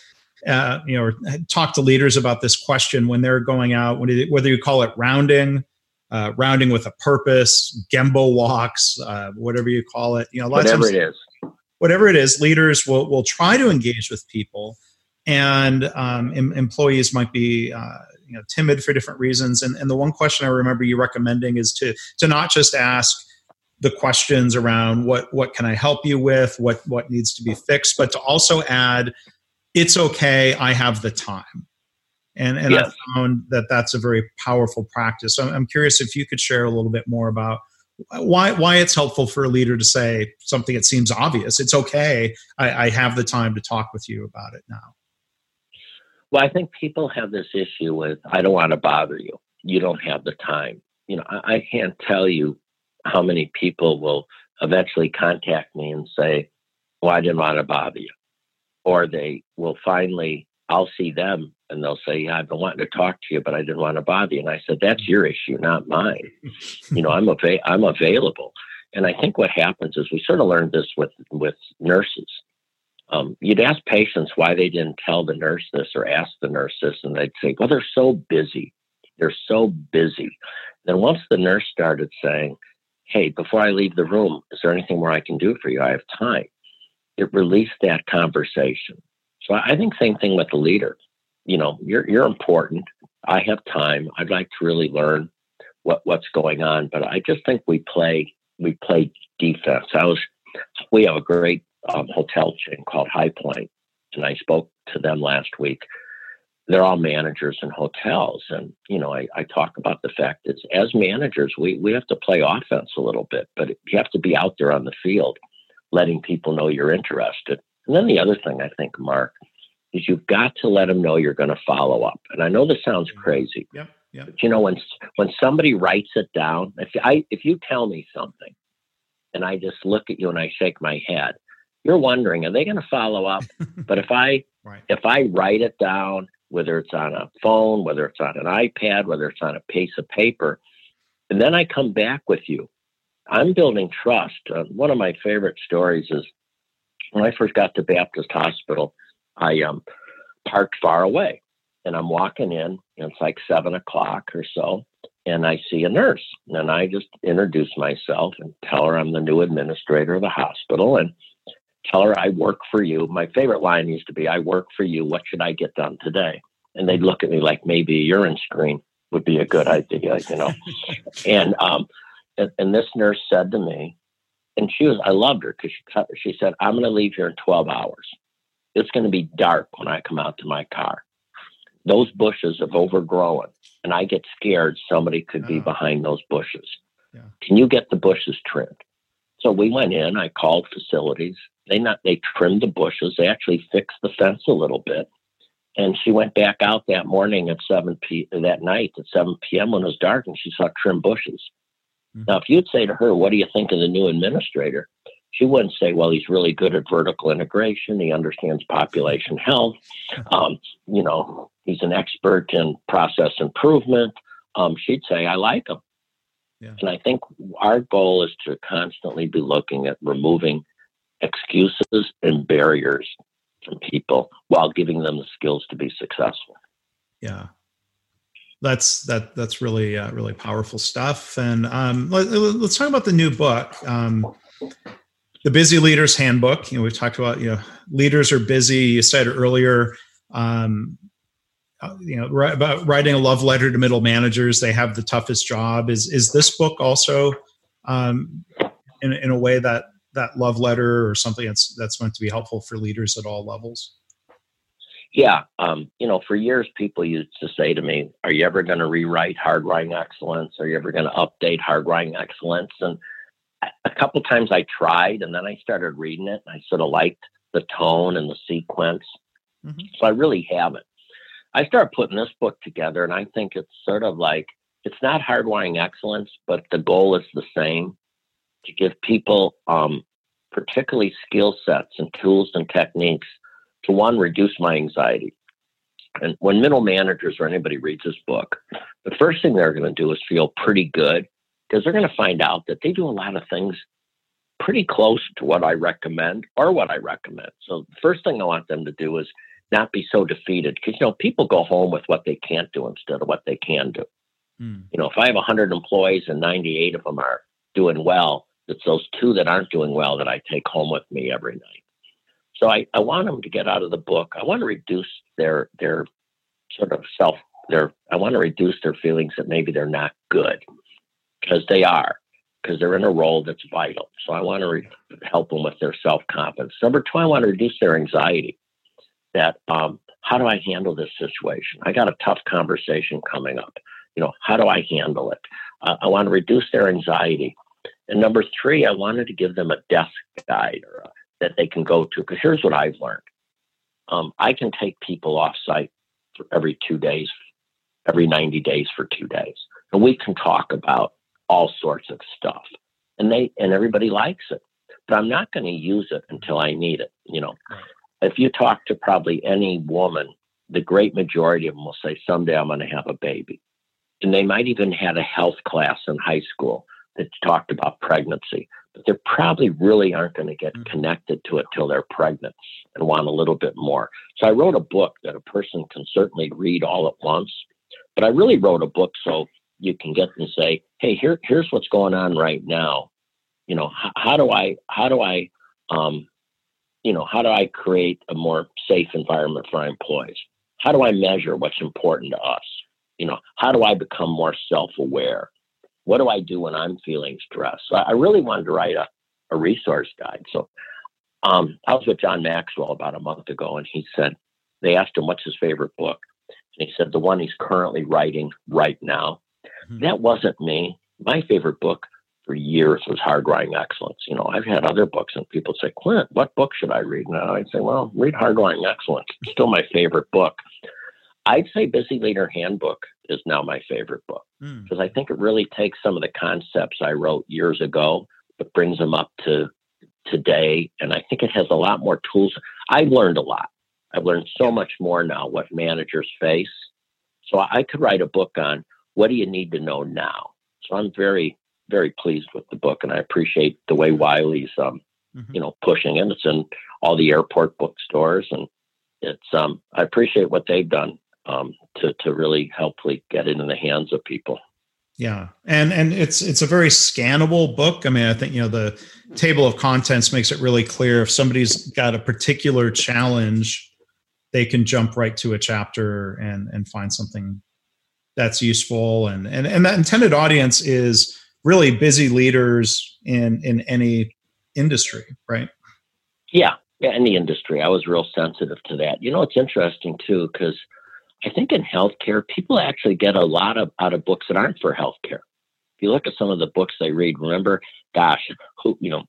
uh, you know, talk to leaders about this question when they're going out, whether you call it rounding, uh, rounding with a purpose, Gemba walks, uh, whatever you call it. You know, whatever times, it is, whatever it is, leaders will will try to engage with people, and um, em- employees might be. Uh, you know, timid for different reasons, and, and the one question I remember you recommending is to to not just ask the questions around what what can I help you with, what what needs to be fixed, but to also add it's okay i have the time and and yes. i found that that's a very powerful practice so i'm curious if you could share a little bit more about why why it's helpful for a leader to say something that seems obvious it's okay I, I have the time to talk with you about it now well i think people have this issue with i don't want to bother you you don't have the time you know I, I can't tell you how many people will eventually contact me and say well i didn't want to bother you or they will finally I'll see them and they'll say, yeah, I've been wanting to talk to you, but I didn't want to bother you. And I said, that's your issue, not mine. you know, I'm, ava- I'm available. And I think what happens is we sort of learned this with, with nurses. Um, you'd ask patients why they didn't tell the nurse this or ask the nurse this, and they'd say, well, they're so busy. They're so busy. Then once the nurse started saying, hey, before I leave the room, is there anything more I can do for you? I have time. It released that conversation. So I think same thing with the leader. You know, you're you're important. I have time. I'd like to really learn what what's going on, but I just think we play we play defense. I was we have a great um, hotel chain called High Point, and I spoke to them last week. They're all managers in hotels, and you know, I, I talk about the fact that as managers, we we have to play offense a little bit, but you have to be out there on the field, letting people know you're interested. And then the other thing I think, Mark, is you've got to let them know you're going to follow up. And I know this sounds crazy, Yep. Yep. but you know when when somebody writes it down, if I if you tell me something, and I just look at you and I shake my head, you're wondering, are they going to follow up? but if I Right. if I write it down, whether it's on a phone, whether it's on an iPad, whether it's on a piece of paper, and then I come back with you, I'm building trust. Uh, one of my favorite stories is when I first got to Baptist Hospital, I um, parked far away and I'm walking in, and it's like seven o'clock or so, and I see a nurse. And I just introduce myself and tell her I'm the new administrator of the hospital and tell her I work for you. My favorite line used to be, I work for you. What should I get done today? And they'd look at me like maybe a urine screen would be a good idea, you know. and um, and, and this nurse said to me, and she was, I loved her because she cut, she said, I'm going to leave here in 12 hours. It's going to be dark when I come out to my car. Those bushes have overgrown, and I get scared somebody could be Oh. behind those bushes. Yeah. Can you get the bushes trimmed? So we went in. I called facilities. They not they trimmed the bushes. They actually fixed the fence a little bit. And she went back out that morning at seven p. that night at seven p.m. when it was dark, and she saw trimmed bushes. Mhm. Now, if you'd say to her, "What do you think of the new administrator?" She wouldn't say, "Well, he's really good at vertical integration. He understands population health. Um, you know, he's an expert in process improvement." Um, she'd say, "I like him." Yeah. And I think our goal is to constantly be looking at removing excuses and barriers from people while giving them the skills to be successful. Yeah. That's that. That's really uh, really powerful stuff. And um, let, us talk about the new book, um, the Busy Leaders Handbook. You know, we've talked about you know leaders are busy. You said earlier, um, you know, about writing a love letter to middle managers. They have the toughest job. Is is this book also um, in in a way that that love letter or something that's that's meant to be helpful for leaders at all levels? Yeah, um, you know, for years people used to say to me, "Are you ever going to rewrite Hardwiring Excellence? Are you ever going to update Hardwiring Excellence?" And a- couple times I tried, and then I started reading it, and I sort of liked the tone and the sequence. Mhm. So I really haven't. I started putting this book together, and I think it's sort of like it's not hardwiring excellence, but the goal is the same to give people, um, particularly skill sets and tools and techniques, to one, reduce my anxiety. And when middle managers or anybody reads this book, the first thing they're going to do is feel pretty good because they're going to find out that they do a lot of things pretty close to what I recommend or what I recommend. So the first thing I want them to do is not be so defeated because you know people go home with what they can't do instead of what they can do. Mm. You know, if I have 100 employees and 98 of them are doing well, it's those two that aren't doing well that I take home with me every night. So I, I want them to get out of the book. I want to reduce their their sort of self their I want to reduce their feelings that maybe they're not good because they are because they're in a role that's vital. So I want to re- help them with their self confidence. Number two, I want to reduce their anxiety. That um, how do I handle this situation? I got a tough conversation coming up. You know, how do I handle it? Uh, I want to reduce their anxiety. And number three, I wanted to give them a desk guide or a, that they can go to. Because here's what I've learned: um, I can take people off site for every two days, every 90 days for two days, and we can talk about all sorts of stuff. And they and everybody likes it, but I'm not going to use it until I need it. You know. If you talk to probably any woman the great majority of them will say, someday I'm going to have a baby. And they might even had a health class in high school that talked about pregnancy, but they probably really aren't going to get mm-hmm. connected to it till they're pregnant and want a little bit more. So I wrote a book that a person can certainly read all at once, but I really wrote a book so you can get and say, hey, here, here's what's going on right now. You know, how, how do I, how do I, um, you know, how do I create a more safe environment for our employees? How do I measure what's important to us? You know, how do I become more self-aware? What do I do when I'm feeling stressed? So I really wanted to write a, a resource guide. So um, I was with John Maxwell about a month ago, and he said they asked him what's his favorite book, and he said the one he's currently writing right now. Mm-hmm. That wasn't me. My favorite book for years was Hard Hardwiring Excellence. You know, I've had other books, and people say, Quint, what book should I read now? I'd say, well, read Hard Hardwiring Excellence. It's still my favorite book. I'd say Busy Leader Handbook is now my favorite book because mm. I think it really takes some of the concepts I wrote years ago, but brings them up to today. And I think it has a lot more tools. I've learned a lot. I've learned so much more now what managers face. So I could write a book on what do you need to know now. So I'm very, very pleased with the book, and I appreciate the way Wiley's, um, mm-hmm. you know, pushing it. It's in all the airport bookstores, and it's um, I appreciate what they've done um, to to really helpfully get it in the hands of people. Yeah, and and it's it's a very scannable book. I mean, I think you know the table of contents makes it really clear if somebody's got a particular challenge, they can jump right to a chapter and and find something that's useful. And and and that intended audience is really busy leaders in in any industry, right? Yeah, yeah, in the industry, I was real sensitive to that. You know, it's interesting too because I think in healthcare, people actually get a lot of out of books that aren't for healthcare. If you look at some of the books they read, remember, gosh, who you know,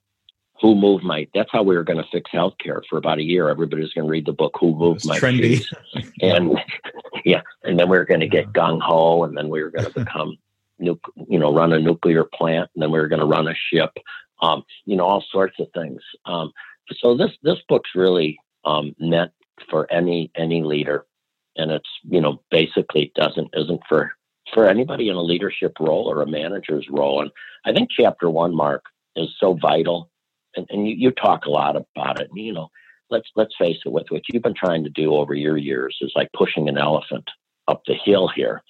who moved my? That's how we were going to fix healthcare for about a year. Everybody was going to read the book "Who Moved My trendy. and yeah, and then we were going to get gung ho, and then we were going to become, nu- you know, run a nuclear plant, and then we were going to run a ship, um, you know, all sorts of things. Um, so this this book's really um, meant for any any leader and it's you know basically doesn't isn't for for anybody in a leadership role or a manager's role. And I think chapter one, Mark, is so vital. And, and you, you talk a lot about it. And, you know, let's let's face it, with what you've been trying to do over your years is like pushing an elephant up the hill here,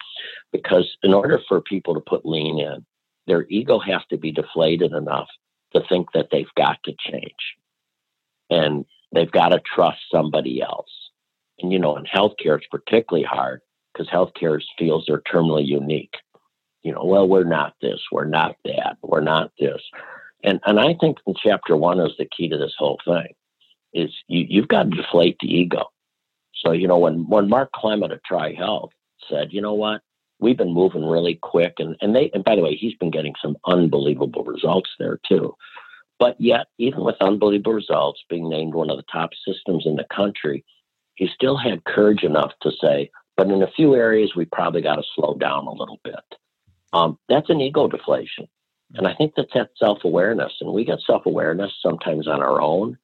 because in order for people to put lean in, their ego has to be deflated enough to think that they've got to change, and they've got to trust somebody else and you know, in healthcare, it's particularly hard because healthcare feels they're terminally unique. You know, well, we're not this, we're not that, we're not this. And and I think in chapter one is the key to this whole thing is you, you've got to deflate the ego. So, you know, when, when Mark Clement at TriHealth said, you know what, we've been moving really quick and, and they and by the way, he's been getting some unbelievable results there too. But yet, even with unbelievable results, being named one of the top systems in the country, he still had courage enough to say, but in a few areas, we probably got to slow down a little bit. Um, that's an ego deflation. And I think that's that self awareness. And we get self awareness sometimes on our own.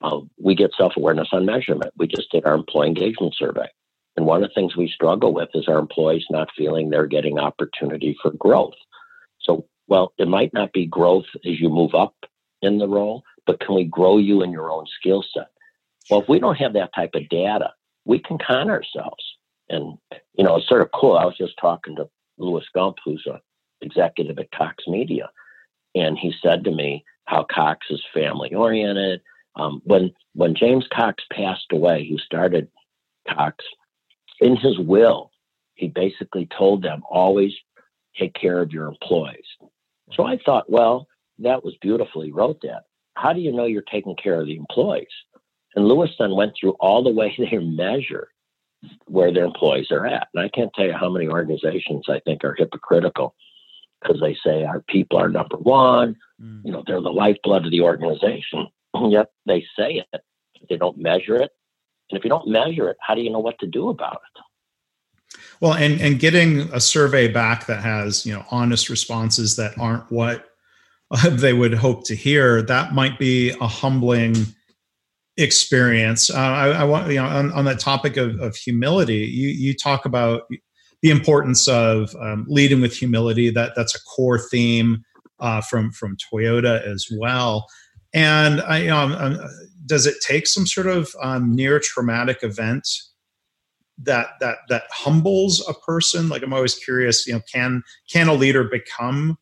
Uh, we get self awareness on measurement. We just did our employee engagement survey. And one of the things we struggle with is our employees not feeling they're getting opportunity for growth. So, well, it might not be growth as you move up in the role, but can we grow you in your own skill set? Well, if we don't have that type of data, we can con ourselves. And, you know, it's sort of cool. I was just talking to Lewis Gump, who's an executive at Cox Media, and he said to me how Cox is family oriented. Um, when when James Cox passed away, who started Cox, in his will, he basically told them always take care of your employees. So I thought, well, that was beautiful. He wrote that. How do you know you're taking care of the employees? And Lewis then went through all the way they measure where their employees are at. And I can't tell you how many organizations I think are hypocritical because they say our people are number one, mm. you know, they're the lifeblood of the organization. Yet they say it, they don't measure it. And if you don't measure it, how do you know what to do about it? Well, and and getting a survey back that has you know honest responses that aren't what they would hope to hear, that might be a humbling experience. Uh, I, I, want you know on, on that topic of, of, humility. You you talk about the importance of um, leading with humility. That that's a core theme uh, from from Toyota as well. And I, does it take some sort of um, near traumatic event that that that humbles a person? Like I'm always curious. You know, can can a leader become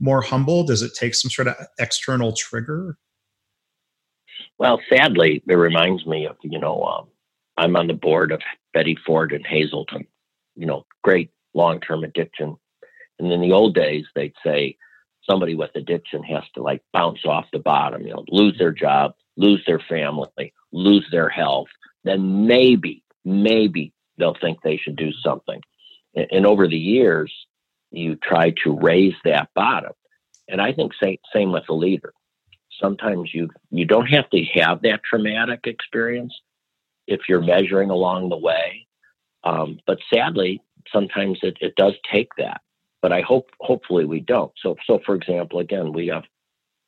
more humble? Does it take some sort of external trigger? Well, sadly, it reminds me of you know um, I'm on the board of Betty Ford and Hazelden, You know, great long-term addiction. And in the old days, they'd say somebody with addiction has to like bounce off the bottom, you know, lose their job, lose their family, lose their health. Then maybe, maybe they'll think they should do something. And, and over the years, you try to raise that bottom. And I think same, same with a leader sometimes you you don't have to have that traumatic experience if you're measuring along the way. Um, but sadly, sometimes it, it does take that. But I hope hopefully we don't. So so for example, again, we have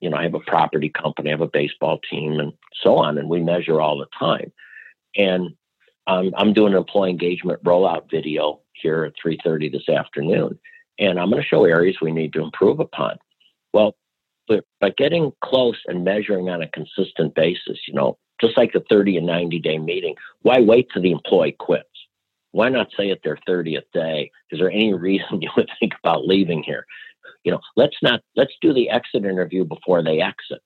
you know I have a property company, I have a baseball team, and so on, and we measure all the time. And um, I'm doing an employee engagement rollout video here at 3:30 this afternoon, and I'm going to show areas we need to improve upon. Well, but by getting close and measuring on a consistent basis, you know, just like the 30 and 90 day meeting, why wait till the employee quits? Why not say at their 30th day, is there any reason you would think about leaving here? You know, let's not, let's do the exit interview before they exit.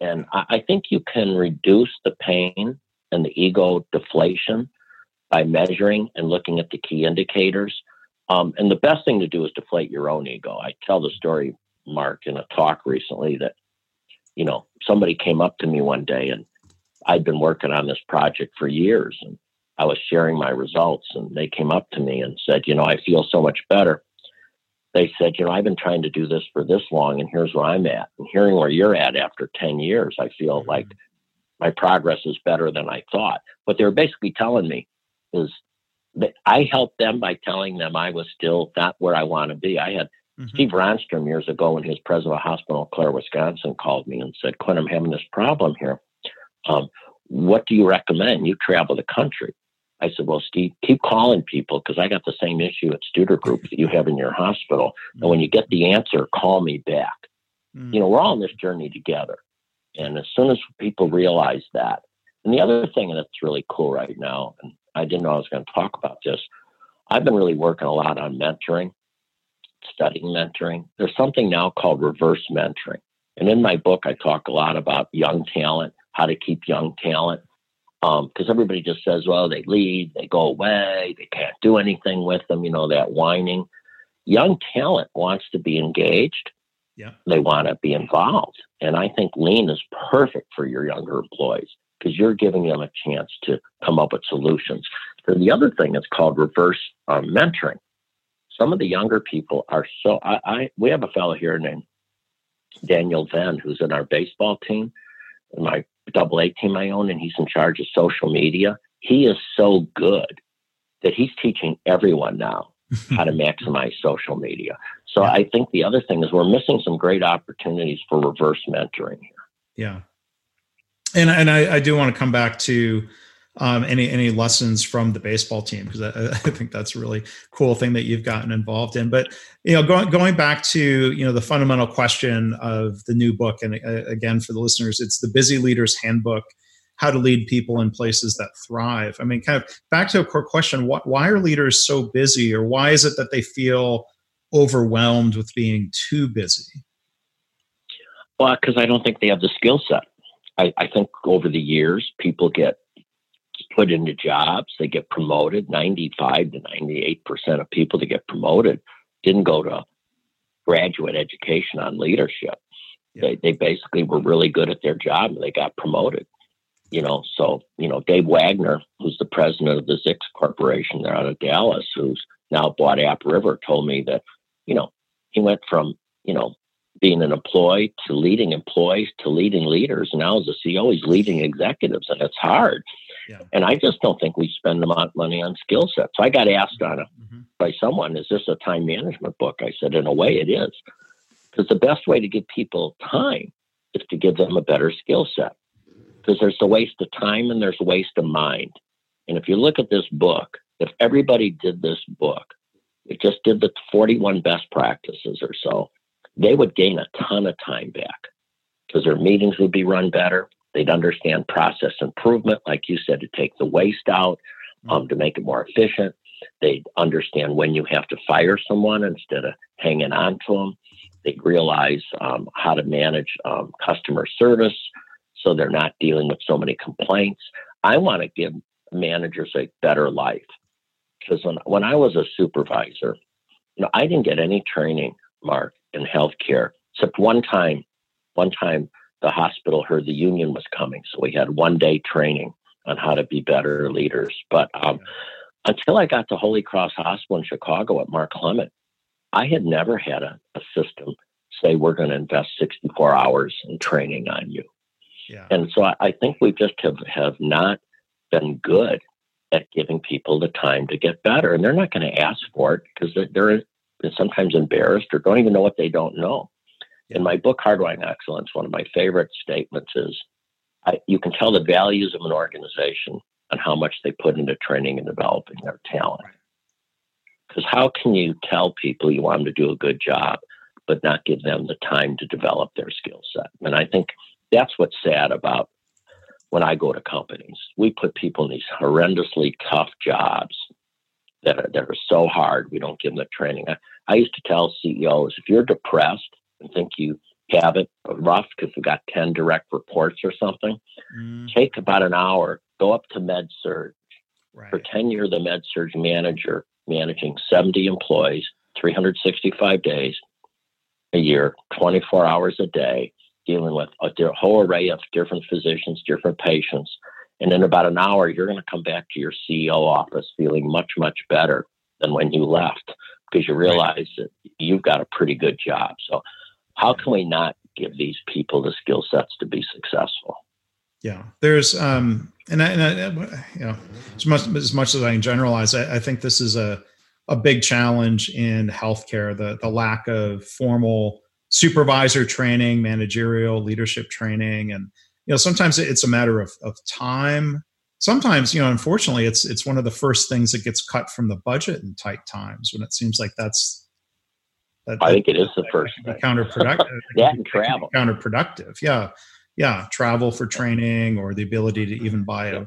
And I, I think you can reduce the pain and the ego deflation by measuring and looking at the key indicators. Um, and the best thing to do is deflate your own ego. I tell the story Mark in a talk recently that, you know, somebody came up to me one day and I'd been working on this project for years and I was sharing my results and they came up to me and said, you know, I feel so much better. They said, you know, I've been trying to do this for this long and here's where I'm at. And hearing where you're at after 10 years, I feel mm-hmm. like my progress is better than I thought. What they were basically telling me is that I helped them by telling them I was still not where I want to be. I had Mm-hmm. Steve Ronstrom years ago, when he was president of a hospital in Clare, Wisconsin, called me and said, "Quint, I'm having this problem here. Um, what do you recommend? You travel the country." I said, "Well, Steve, keep calling people because I got the same issue at Studer Group that you have in your hospital. And when you get the answer, call me back. Mm-hmm. You know, we're all on this journey together. And as soon as people realize that, and the other thing that's really cool right now, and I didn't know I was going to talk about this, I've been really working a lot on mentoring studying mentoring. There's something now called reverse mentoring. And in my book, I talk a lot about young talent, how to keep young talent. Because um, everybody just says, well, they leave, they go away, they can't do anything with them, you know, that whining. Young talent wants to be engaged. Yeah. They want to be involved. And I think lean is perfect for your younger employees because you're giving them a chance to come up with solutions. And the other thing is called reverse um, mentoring some of the younger people are so I, I we have a fellow here named Daniel Venn who's in our baseball team, And my double A team I own, and he's in charge of social media. He is so good that he's teaching everyone now how to maximize social media. So yeah. I think the other thing is we're missing some great opportunities for reverse mentoring here. Yeah. And and I, I do want to come back to um, any any lessons from the baseball team because I, I, think that's a really cool thing that you've gotten involved in. But you know, going going back to you know the fundamental question of the new book, and uh, again for the listeners, it's the Busy Leaders Handbook: How to Lead People in Places That Thrive. I mean, kind of back to a core question: what, Why are leaders so busy, or why is it that they feel overwhelmed with being too busy? Well, because I don't think they have the skill set. I, I think over the years, people get put into jobs, they get promoted. 95 to 98% of people that get promoted didn't go to graduate education on leadership. Yeah. They, they basically were really good at their job and they got promoted. You know, so, you know, Dave Wagner, who's the president of the Zix Corporation there out of Dallas, who's now bought AppRiver, told me that, you know, he went from, you know, being an employee to leading employees to leading leaders. Now as a CEO, he's leading executives, and it's hard. Yeah. And I just don't think we spend the money on skill sets. I got asked on it mm-hmm. by someone, is this a time management book? I said, in a way it is. Because the best way to give people time is to give them a better skill set. because there's a waste of time and there's a waste of mind. And if you look at this book, if everybody did this book, it just did the 41 best practices or so, they would gain a ton of time back because their meetings would be run better. They'd understand process improvement, like you said, to take the waste out, um, to make it more efficient. They'd understand when you have to fire someone instead of hanging on to them. They'd realize um, how to manage um, customer service so they're not dealing with so many complaints. I want to give managers a better life because when, when I was a supervisor, you know, I didn't get any training, Mark, in healthcare except one time. One time, the hospital heard the union was coming, so we had one day training on how to be better leaders. But um, until I got to Holy Cross Hospital in Chicago at Mark Clement, I had never had a, a system say we're going to invest 64 hours in training on you. Yeah. And so I, I think we just have, have not been good at giving people the time to get better. And they're not going to ask for it because they're, they're sometimes embarrassed or don't even know what they don't know. In my book, Hardwiring Excellence, one of my favorite statements is I, you can tell the values of an organization and how much they put into training and developing their talent. Because how can you tell people you want them to do a good job, but not give them the time to develop their skill set? And I think that's what's sad about when I go to companies. We put people in these horrendously tough jobs that are, that are so hard, we don't give them the training. I, I used to tell CEOs if you're depressed and think you have it rough because you've got 10 direct reports or something, mm. take about an hour, go up to med surg. Right. Pretend you're the med surg manager managing 70 employees, 365 days a year, 24 hours a day, dealing with a whole array of different physicians, different patients. And in about an hour, you're going to come back to your CEO office feeling much, much better than when you left because you realize that you've got a pretty good job. So, how can we not give these people the skill sets to be successful? Yeah, there's, um, and I, and I, you know, as much as much as I can generalize, I, I think this is a a big challenge in healthcare. The the lack of formal supervisor training, managerial leadership training, and you know sometimes it's a matter of of time. Sometimes you know, unfortunately, it's it's one of the first things that gets cut from the budget in tight times when it seems like that's. That, I think it is the first thing. counterproductive. that and travel. Counterproductive, yeah, yeah. Travel for training, or the ability to even buy a,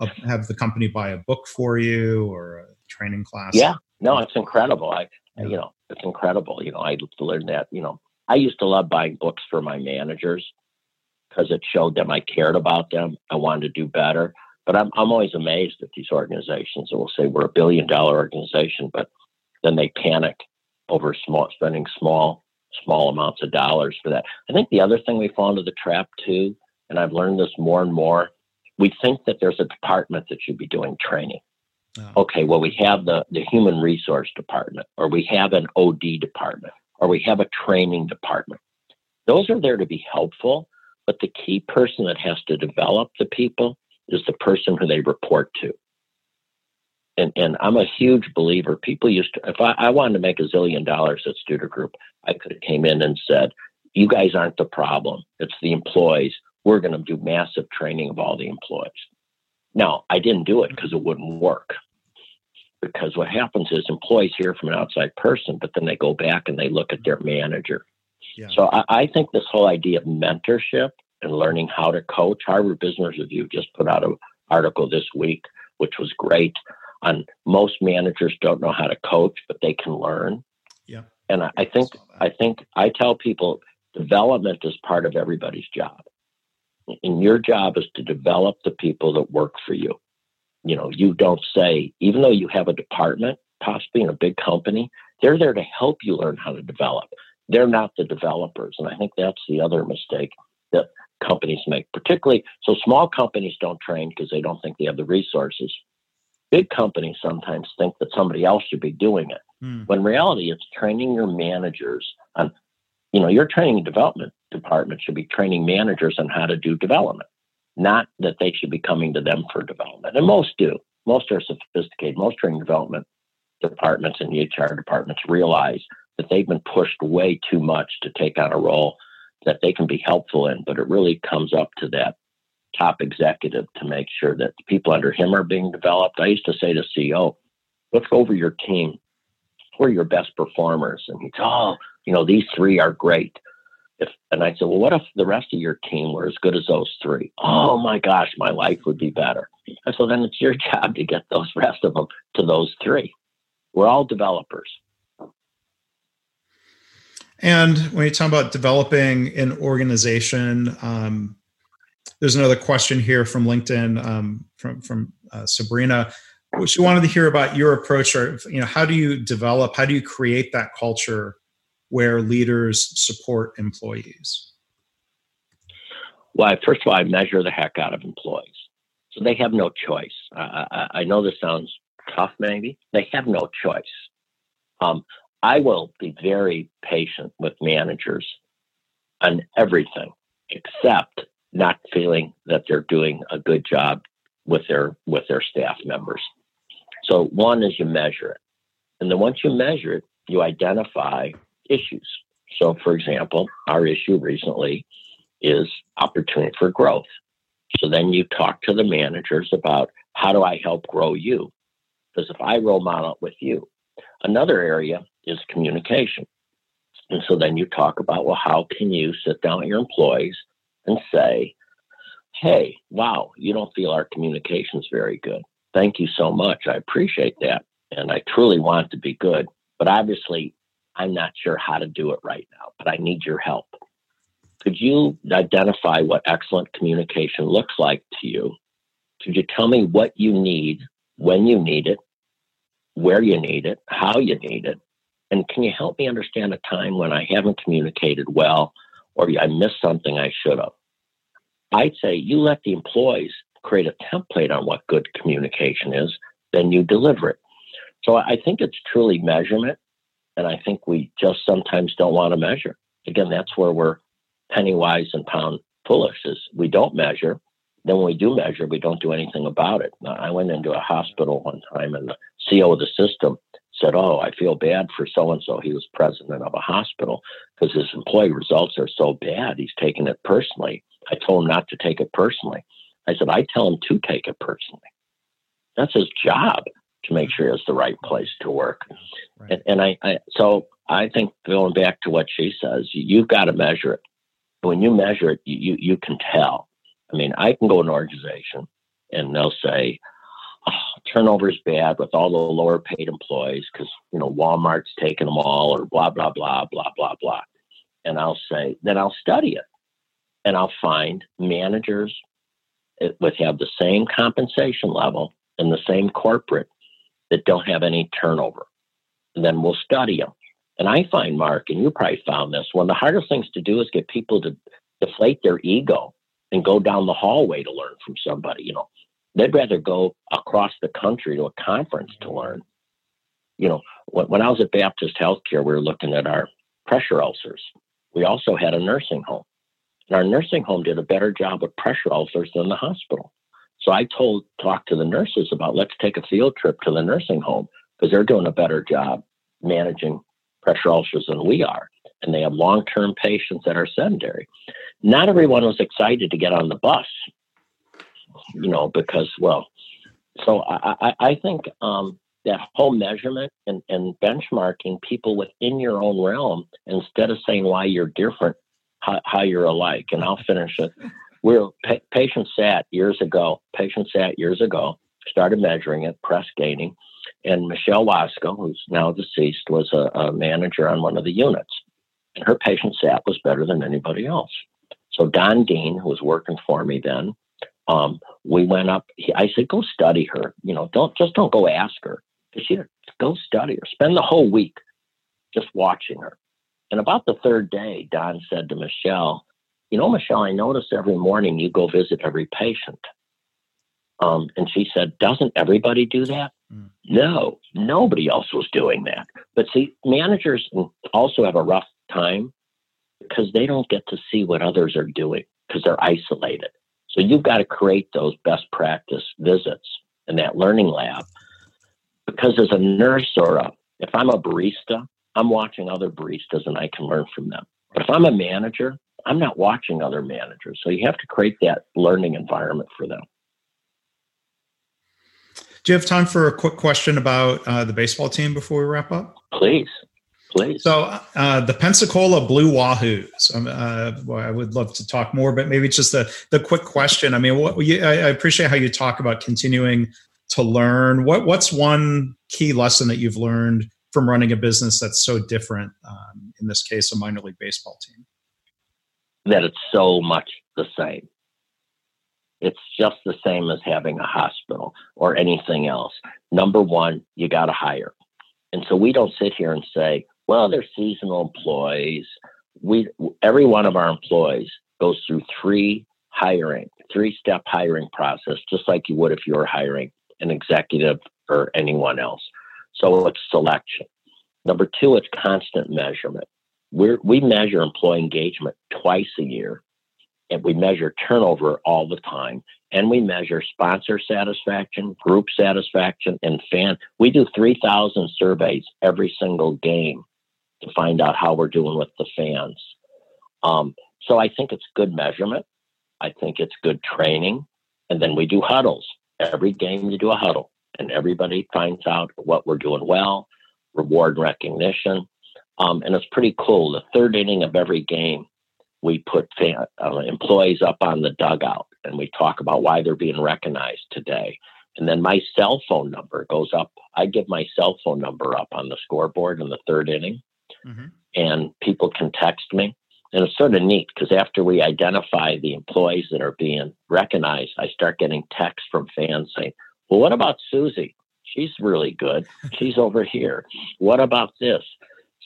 a have the company buy a book for you or a training class. Yeah, no, it's incredible. I, yeah. you know, it's incredible. You know, I learned that. You know, I used to love buying books for my managers because it showed them I cared about them. I wanted to do better. But I'm, I'm always amazed at these organizations that will say we're a billion dollar organization, but then they panic over small spending small small amounts of dollars for that. I think the other thing we fall into the trap too, and I've learned this more and more, we think that there's a department that should be doing training. Oh. Okay, well we have the the human resource department, or we have an OD department, or we have a training department. Those are there to be helpful, but the key person that has to develop the people is the person who they report to. And, and I'm a huge believer. People used to, if I, I wanted to make a zillion dollars at Studer Group, I could have came in and said, you guys aren't the problem. It's the employees. We're going to do massive training of all the employees. Now, I didn't do it because it wouldn't work because what happens is employees hear from an outside person, but then they go back and they look at their manager. Yeah. So I, I, think this whole idea of mentorship and learning how to coach, Harvard Business Review just put out an article this week, which was great. On most managers don't know how to coach, but they can learn. Yeah. And I, I think I think I tell people development is part of everybody's job. And your job is to develop the people that work for you you know, you don't say, even though you have a department, possibly in a big company, they're there to help you learn how to develop. They're not the developers. And I think that's the other mistake that companies make, particularly so small companies don't train because they don't think they have the resources. Big companies sometimes think that somebody else should be doing it. Hmm. When in reality, it's training your managers on, you know, your training and development department should be training managers on how to do development not that they should be coming to them for development. And most do. Most are sophisticated. Most training development departments and HR departments realize that they've been pushed way too much to take on a role that they can be helpful in. But it really comes up to that top executive to make sure that the people under him are being developed. I used to say to CEO, look over your team. Who are your best performers? And he'd oh, you know, these three are great. If, and I said, well, what if the rest of your team were as good as those three? Oh my gosh, my life would be better. And so then it's your job to get those rest of them to those three. We're all developers. And when you talk about developing an organization, um, there's another question here from LinkedIn um, from from uh, Sabrina. She wanted to hear about your approach, or you know, how do you develop, how do you create that culture where leaders support employees? Well, first of all, I measure the heck out of employees, so they have no choice. I, I, I know this sounds tough, maybe they have no choice. Um, I will be very patient with managers on everything except not feeling that they're doing a good job with their with their staff members. So one is you measure it. And then once you measure it, you identify issues. So for example, our issue recently is opportunity for growth. So then you talk to the managers about how do I help grow you? Because if I role model it with you, another area is communication. And so then you talk about, well, how can you sit down with your employees and say, hey, wow, you don't feel our communication's very good. Thank you so much. I appreciate that. And I truly want to be good. But obviously, I'm not sure how to do it right now, but I need your help. Could you identify what excellent communication looks like to you? Could you tell me what you need, when you need it, where you need it, how you need it? And can you help me understand a time when I haven't communicated well or I missed something I should have? I'd say you let the employees create a template on what good communication is, then you deliver it. So I think it's truly measurement. And I think we just sometimes don't want to measure. Again, that's where we're penny wise and pound foolish is we don't measure. Then when we do measure, we don't do anything about it. I went into a hospital one time and the CEO of the system said, Oh, I feel bad for so and so. He was president of a hospital because his employee results are so bad. He's taking it personally. I told him not to take it personally. I said, I tell him to take it personally. That's his job to make sure it's the right place to work. Right. And, and I, I, so I think going back to what she says, you, have got to measure it. When you measure it, you, you, you can tell. I mean, I can go to an organization and they'll say, turnover is bad with all the lower paid employees because, you know, Walmart's taking them all or blah, blah, blah, blah, blah, blah. And I'll say, then I'll study it and I'll find managers that have the same compensation level and the same corporate that don't have any turnover. And then we'll study them. And I find, Mark, and you probably found this, one of the hardest things to do is get people to deflate their ego and go down the hallway to learn from somebody. You know, they'd rather go across the country to a conference to learn. You know, when, when I was at Baptist Healthcare, we were looking at our pressure ulcers. We also had a nursing home. And our nursing home did a better job with pressure ulcers than the hospital. So I told, talked to the nurses about let's take a field trip to the nursing home because they're doing a better job managing pressure ulcers than we are. And they have long term patients that are sedentary. Not everyone was excited to get on the bus, you know, because, well, so I, I, I think um, that whole measurement and, and benchmarking people within your own realm instead of saying why you're different how, how you're alike. And I'll finish it. We're pa- patient sat years ago. Patient sat years ago. Started measuring it, Press Ganey, and Michelle Wasco, who's now deceased, was a, a manager on one of the units, and her patient sat was better than anybody else. So Don Dean, who was working for me then, um, we went up. He, I said, "Go study her. You know, don't just don't go ask her. She go study her. Spend the whole week just watching her." And about the third day, Don said to Michelle, You know, Michelle, I notice every morning you go visit every patient. Um, and she said, Doesn't everybody do that? Mm. No, nobody else was doing that. But see, managers also have a rough time because they don't get to see what others are doing because they're isolated. So you've got to create those best practice visits in that learning lab. Because as a nurse or a, if I'm a barista, I'm watching other baristas and I can learn from them. But if I'm a manager, I'm not watching other managers. So you have to create that learning environment for them. Do you have time for a quick question about uh, the baseball team before we wrap up? Please. Please. So uh, the Pensacola Blue Wahoos. Um, uh, well, I would love to talk more, but maybe just the the quick question. I mean, what, you, I, I appreciate how you talk about continuing to learn. What what's one key lesson that you've learned from running a business that's so different? Um, in this case, a minor league baseball team. That it's so much the same. It's just the same as having a hospital or anything else. Number one, you got to hire. And so we don't sit here and say, well, they're seasonal employees. We every one of our employees goes through three hiring, three step hiring process, just like you would if you were hiring an executive or anyone else. So it's selection. Number two, it's constant measurement. we we measure employee engagement twice a year, and we measure turnover all the time, and we measure sponsor satisfaction, group satisfaction, and fan. We do 3,000 surveys every single game to find out how we're doing with the fans. Um, so I think it's good measurement. I think it's good training. And then we do huddles. Every game you do a huddle and everybody finds out what we're doing well, reward recognition. Um, and it's pretty cool. The third inning of every game, we put fan, uh, employees up on the dugout and we talk about why they're being recognized today. And then my cell phone number goes up. I give my cell phone number up on the scoreboard in the third inning mm-hmm. and people can text me. And it's sort of neat because after we identify the employees that are being recognized, I start getting texts from fans saying, Well, what about Susie? She's really good. She's over here. What about this?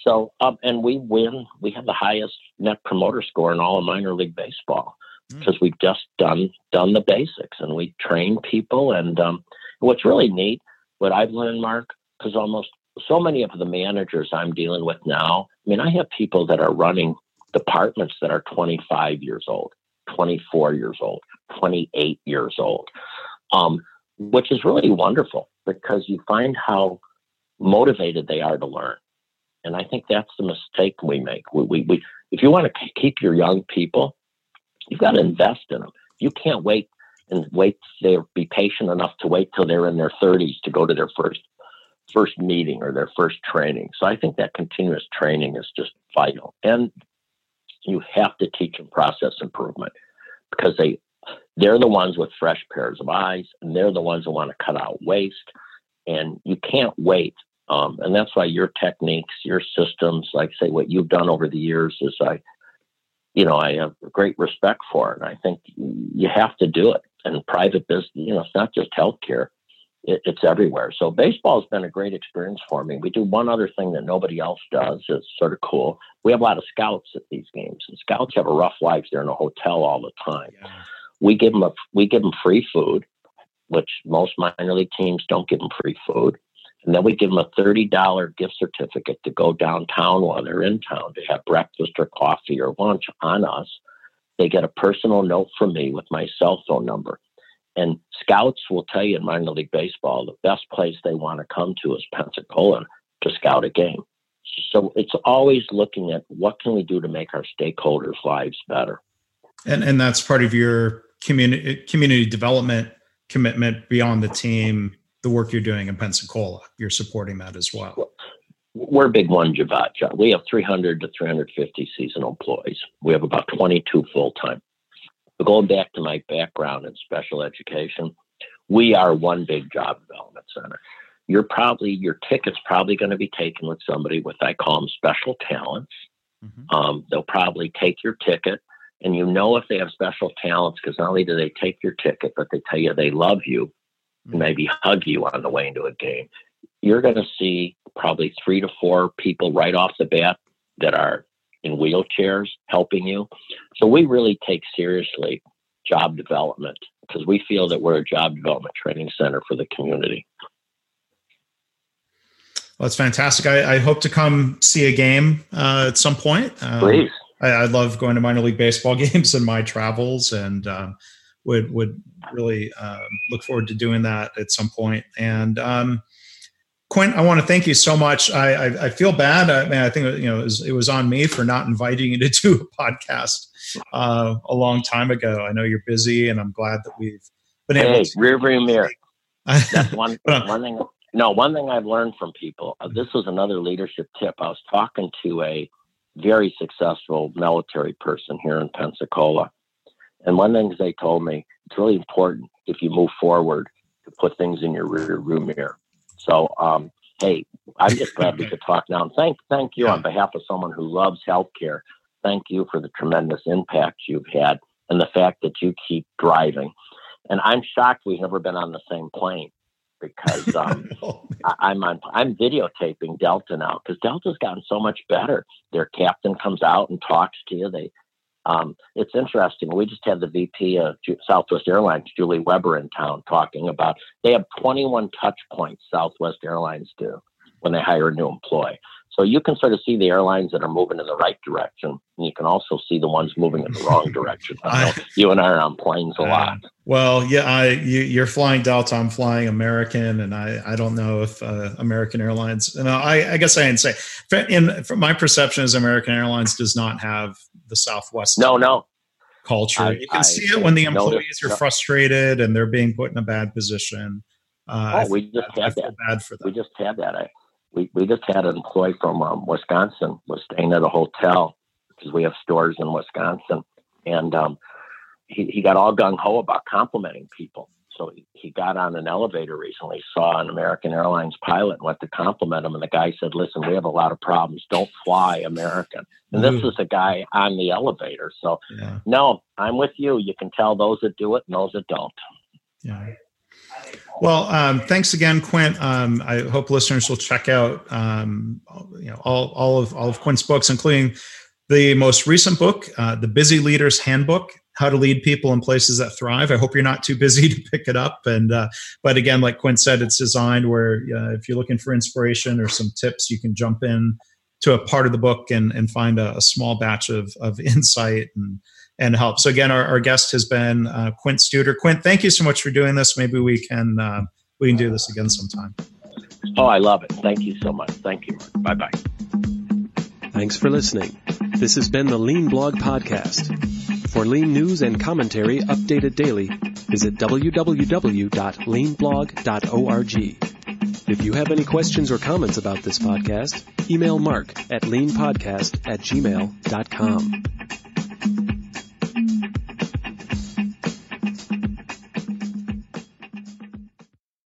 So, um, and we win. We have the highest net promoter score in all of minor league baseball because mm. we've just done done the basics and we train people. And um, what's really neat, what I've learned, Mark, because almost so many of the managers I'm dealing with now, I mean, I have people that are running departments that are 25 years old, 24 years old, 28 years old, um, which is really wonderful because you find how motivated they are to learn. And I think that's the mistake we make. We, we, we if you want to keep your young people, you've got to invest in them. You can't wait and wait. They be patient enough to wait till they're in their 30s to go to their first first meeting or their first training. So I think that continuous training is just vital. And you have to teach them process improvement because they they're the ones with fresh pairs of eyes and they're the ones that want to cut out waste. And you can't wait. Um, and that's why your techniques, your systems, like say what you've done over the years is I, you know, I have great respect for it. And I think you have to do it. And private business, you know, it's not just healthcare it, it's everywhere. So baseball has been a great experience for me. We do one other thing that nobody else does. It's sort of cool. We have a lot of scouts at these games, and scouts have a rough life. They're in a hotel all the time. Yeah. We give them a we give them free food, which most minor league teams don't give them free food. And then we give them a $30 gift certificate to go downtown while they're in town to have breakfast or coffee or lunch on us. They get a personal note from me with my cell phone number. And scouts will tell you in minor league baseball, the best place they want to come to is Pensacola to scout a game. So it's always looking at what can we do to make our stakeholders' lives better. And and that's part of your community community development commitment beyond the team, the work you're doing in Pensacola. You're supporting that as well. We're big one Javat. We have 300 to 350 seasonal employees. We have about 22 full time. But going back to my background in special education, we are one big job development center. You're probably your ticket's probably going to be taken with somebody with I call them special talents. Mm-hmm. Um, they'll probably take your ticket, and you know if they have special talents because not only do they take your ticket, but they tell you they love you mm-hmm. and maybe hug you on the way into a game. You're going to see probably three to four people right off the bat that are in wheelchairs helping you. So we really take seriously job development because we feel that we're a job development training center for the community. Well, that's fantastic. I, I hope to come see a game uh, at some point. Um, Please. I, I, love going to minor league baseball games in my travels, and um, would would really um, look forward to doing that at some point. And um, Quint, I want to thank you so much. I, I, I feel bad. I mean, I think you know it was, it was, on me for not inviting you to do a podcast uh, a long time ago. I know you're busy, and I'm glad that we've been hey, able. to rear view mirror. That's one one thing. No, one thing I've learned from people. Uh, this was another leadership tip. I was talking to a very successful military person here in Pensacola, and one thing they told me it's really important if you move forward to put things in your rear view mirror so, um, hey, I'm just glad we could talk now. And thank, thank you yeah. on behalf of someone who loves healthcare. Thank you for the tremendous impact you've had and the fact that you keep driving. And I'm shocked we've never been on the same plane because um, oh, I, am on I'm videotaping Delta now because Delta's gotten so much better. Their captain comes out and talks to you. They um, it's interesting. We just had the VP of Southwest Airlines, Julie Weber, in town talking about they have 21 touch points, Southwest Airlines do, when they hire a new employee. So you can sort of see the airlines that are moving in the right direction, and you can also see the ones moving in the wrong direction. I, you and I are on planes a uh, lot. Well, yeah, I you, are flying Delta, I'm flying American, and I I don't know if uh, American Airlines. And I I guess I didn't say. In from my perception, is American Airlines does not have the Southwest. No, no culture. I, you can I, see it when the employees are frustrated and they're being put in a bad position. Uh, oh, we just had that. Bad for them. We just had that. I, we, we just had an employee from um, Wisconsin was staying at a hotel because we have stores in Wisconsin, and um, he, he got all gung ho about complimenting people. So he, he got on an elevator recently, saw an American Airlines pilot, and went to compliment him. And the guy said, "Listen, we have a lot of problems. Don't fly American." And this is a guy on the elevator. So yeah. no, I'm with you. You can tell those that do it and those that don't. Yeah. Well, um, thanks again, Quint. Um, I hope listeners will check out um, you know all, all of all of Quint's books, including the most recent book, uh, "The Busy Leader's Handbook: How to Lead People in Places That Thrive." I hope you're not too busy to pick it up. And uh, but again, like Quint said, it's designed where uh, if you're looking for inspiration or some tips, you can jump in to a part of the book and, and find a, a small batch of, of insight and and help. So again, our, our guest has been uh, Quint Studer. Quint, thank you so much for doing this. Maybe we can uh, we can do this again sometime. Oh, I love it. Thank you so much. Thank you. Bye bye. Thanks for listening. This has been the Lean Blog Podcast. For lean news and commentary updated daily, visit www.leanblog.org. If you have any questions or comments about this podcast, email mark at leanpodcast at gmail.com.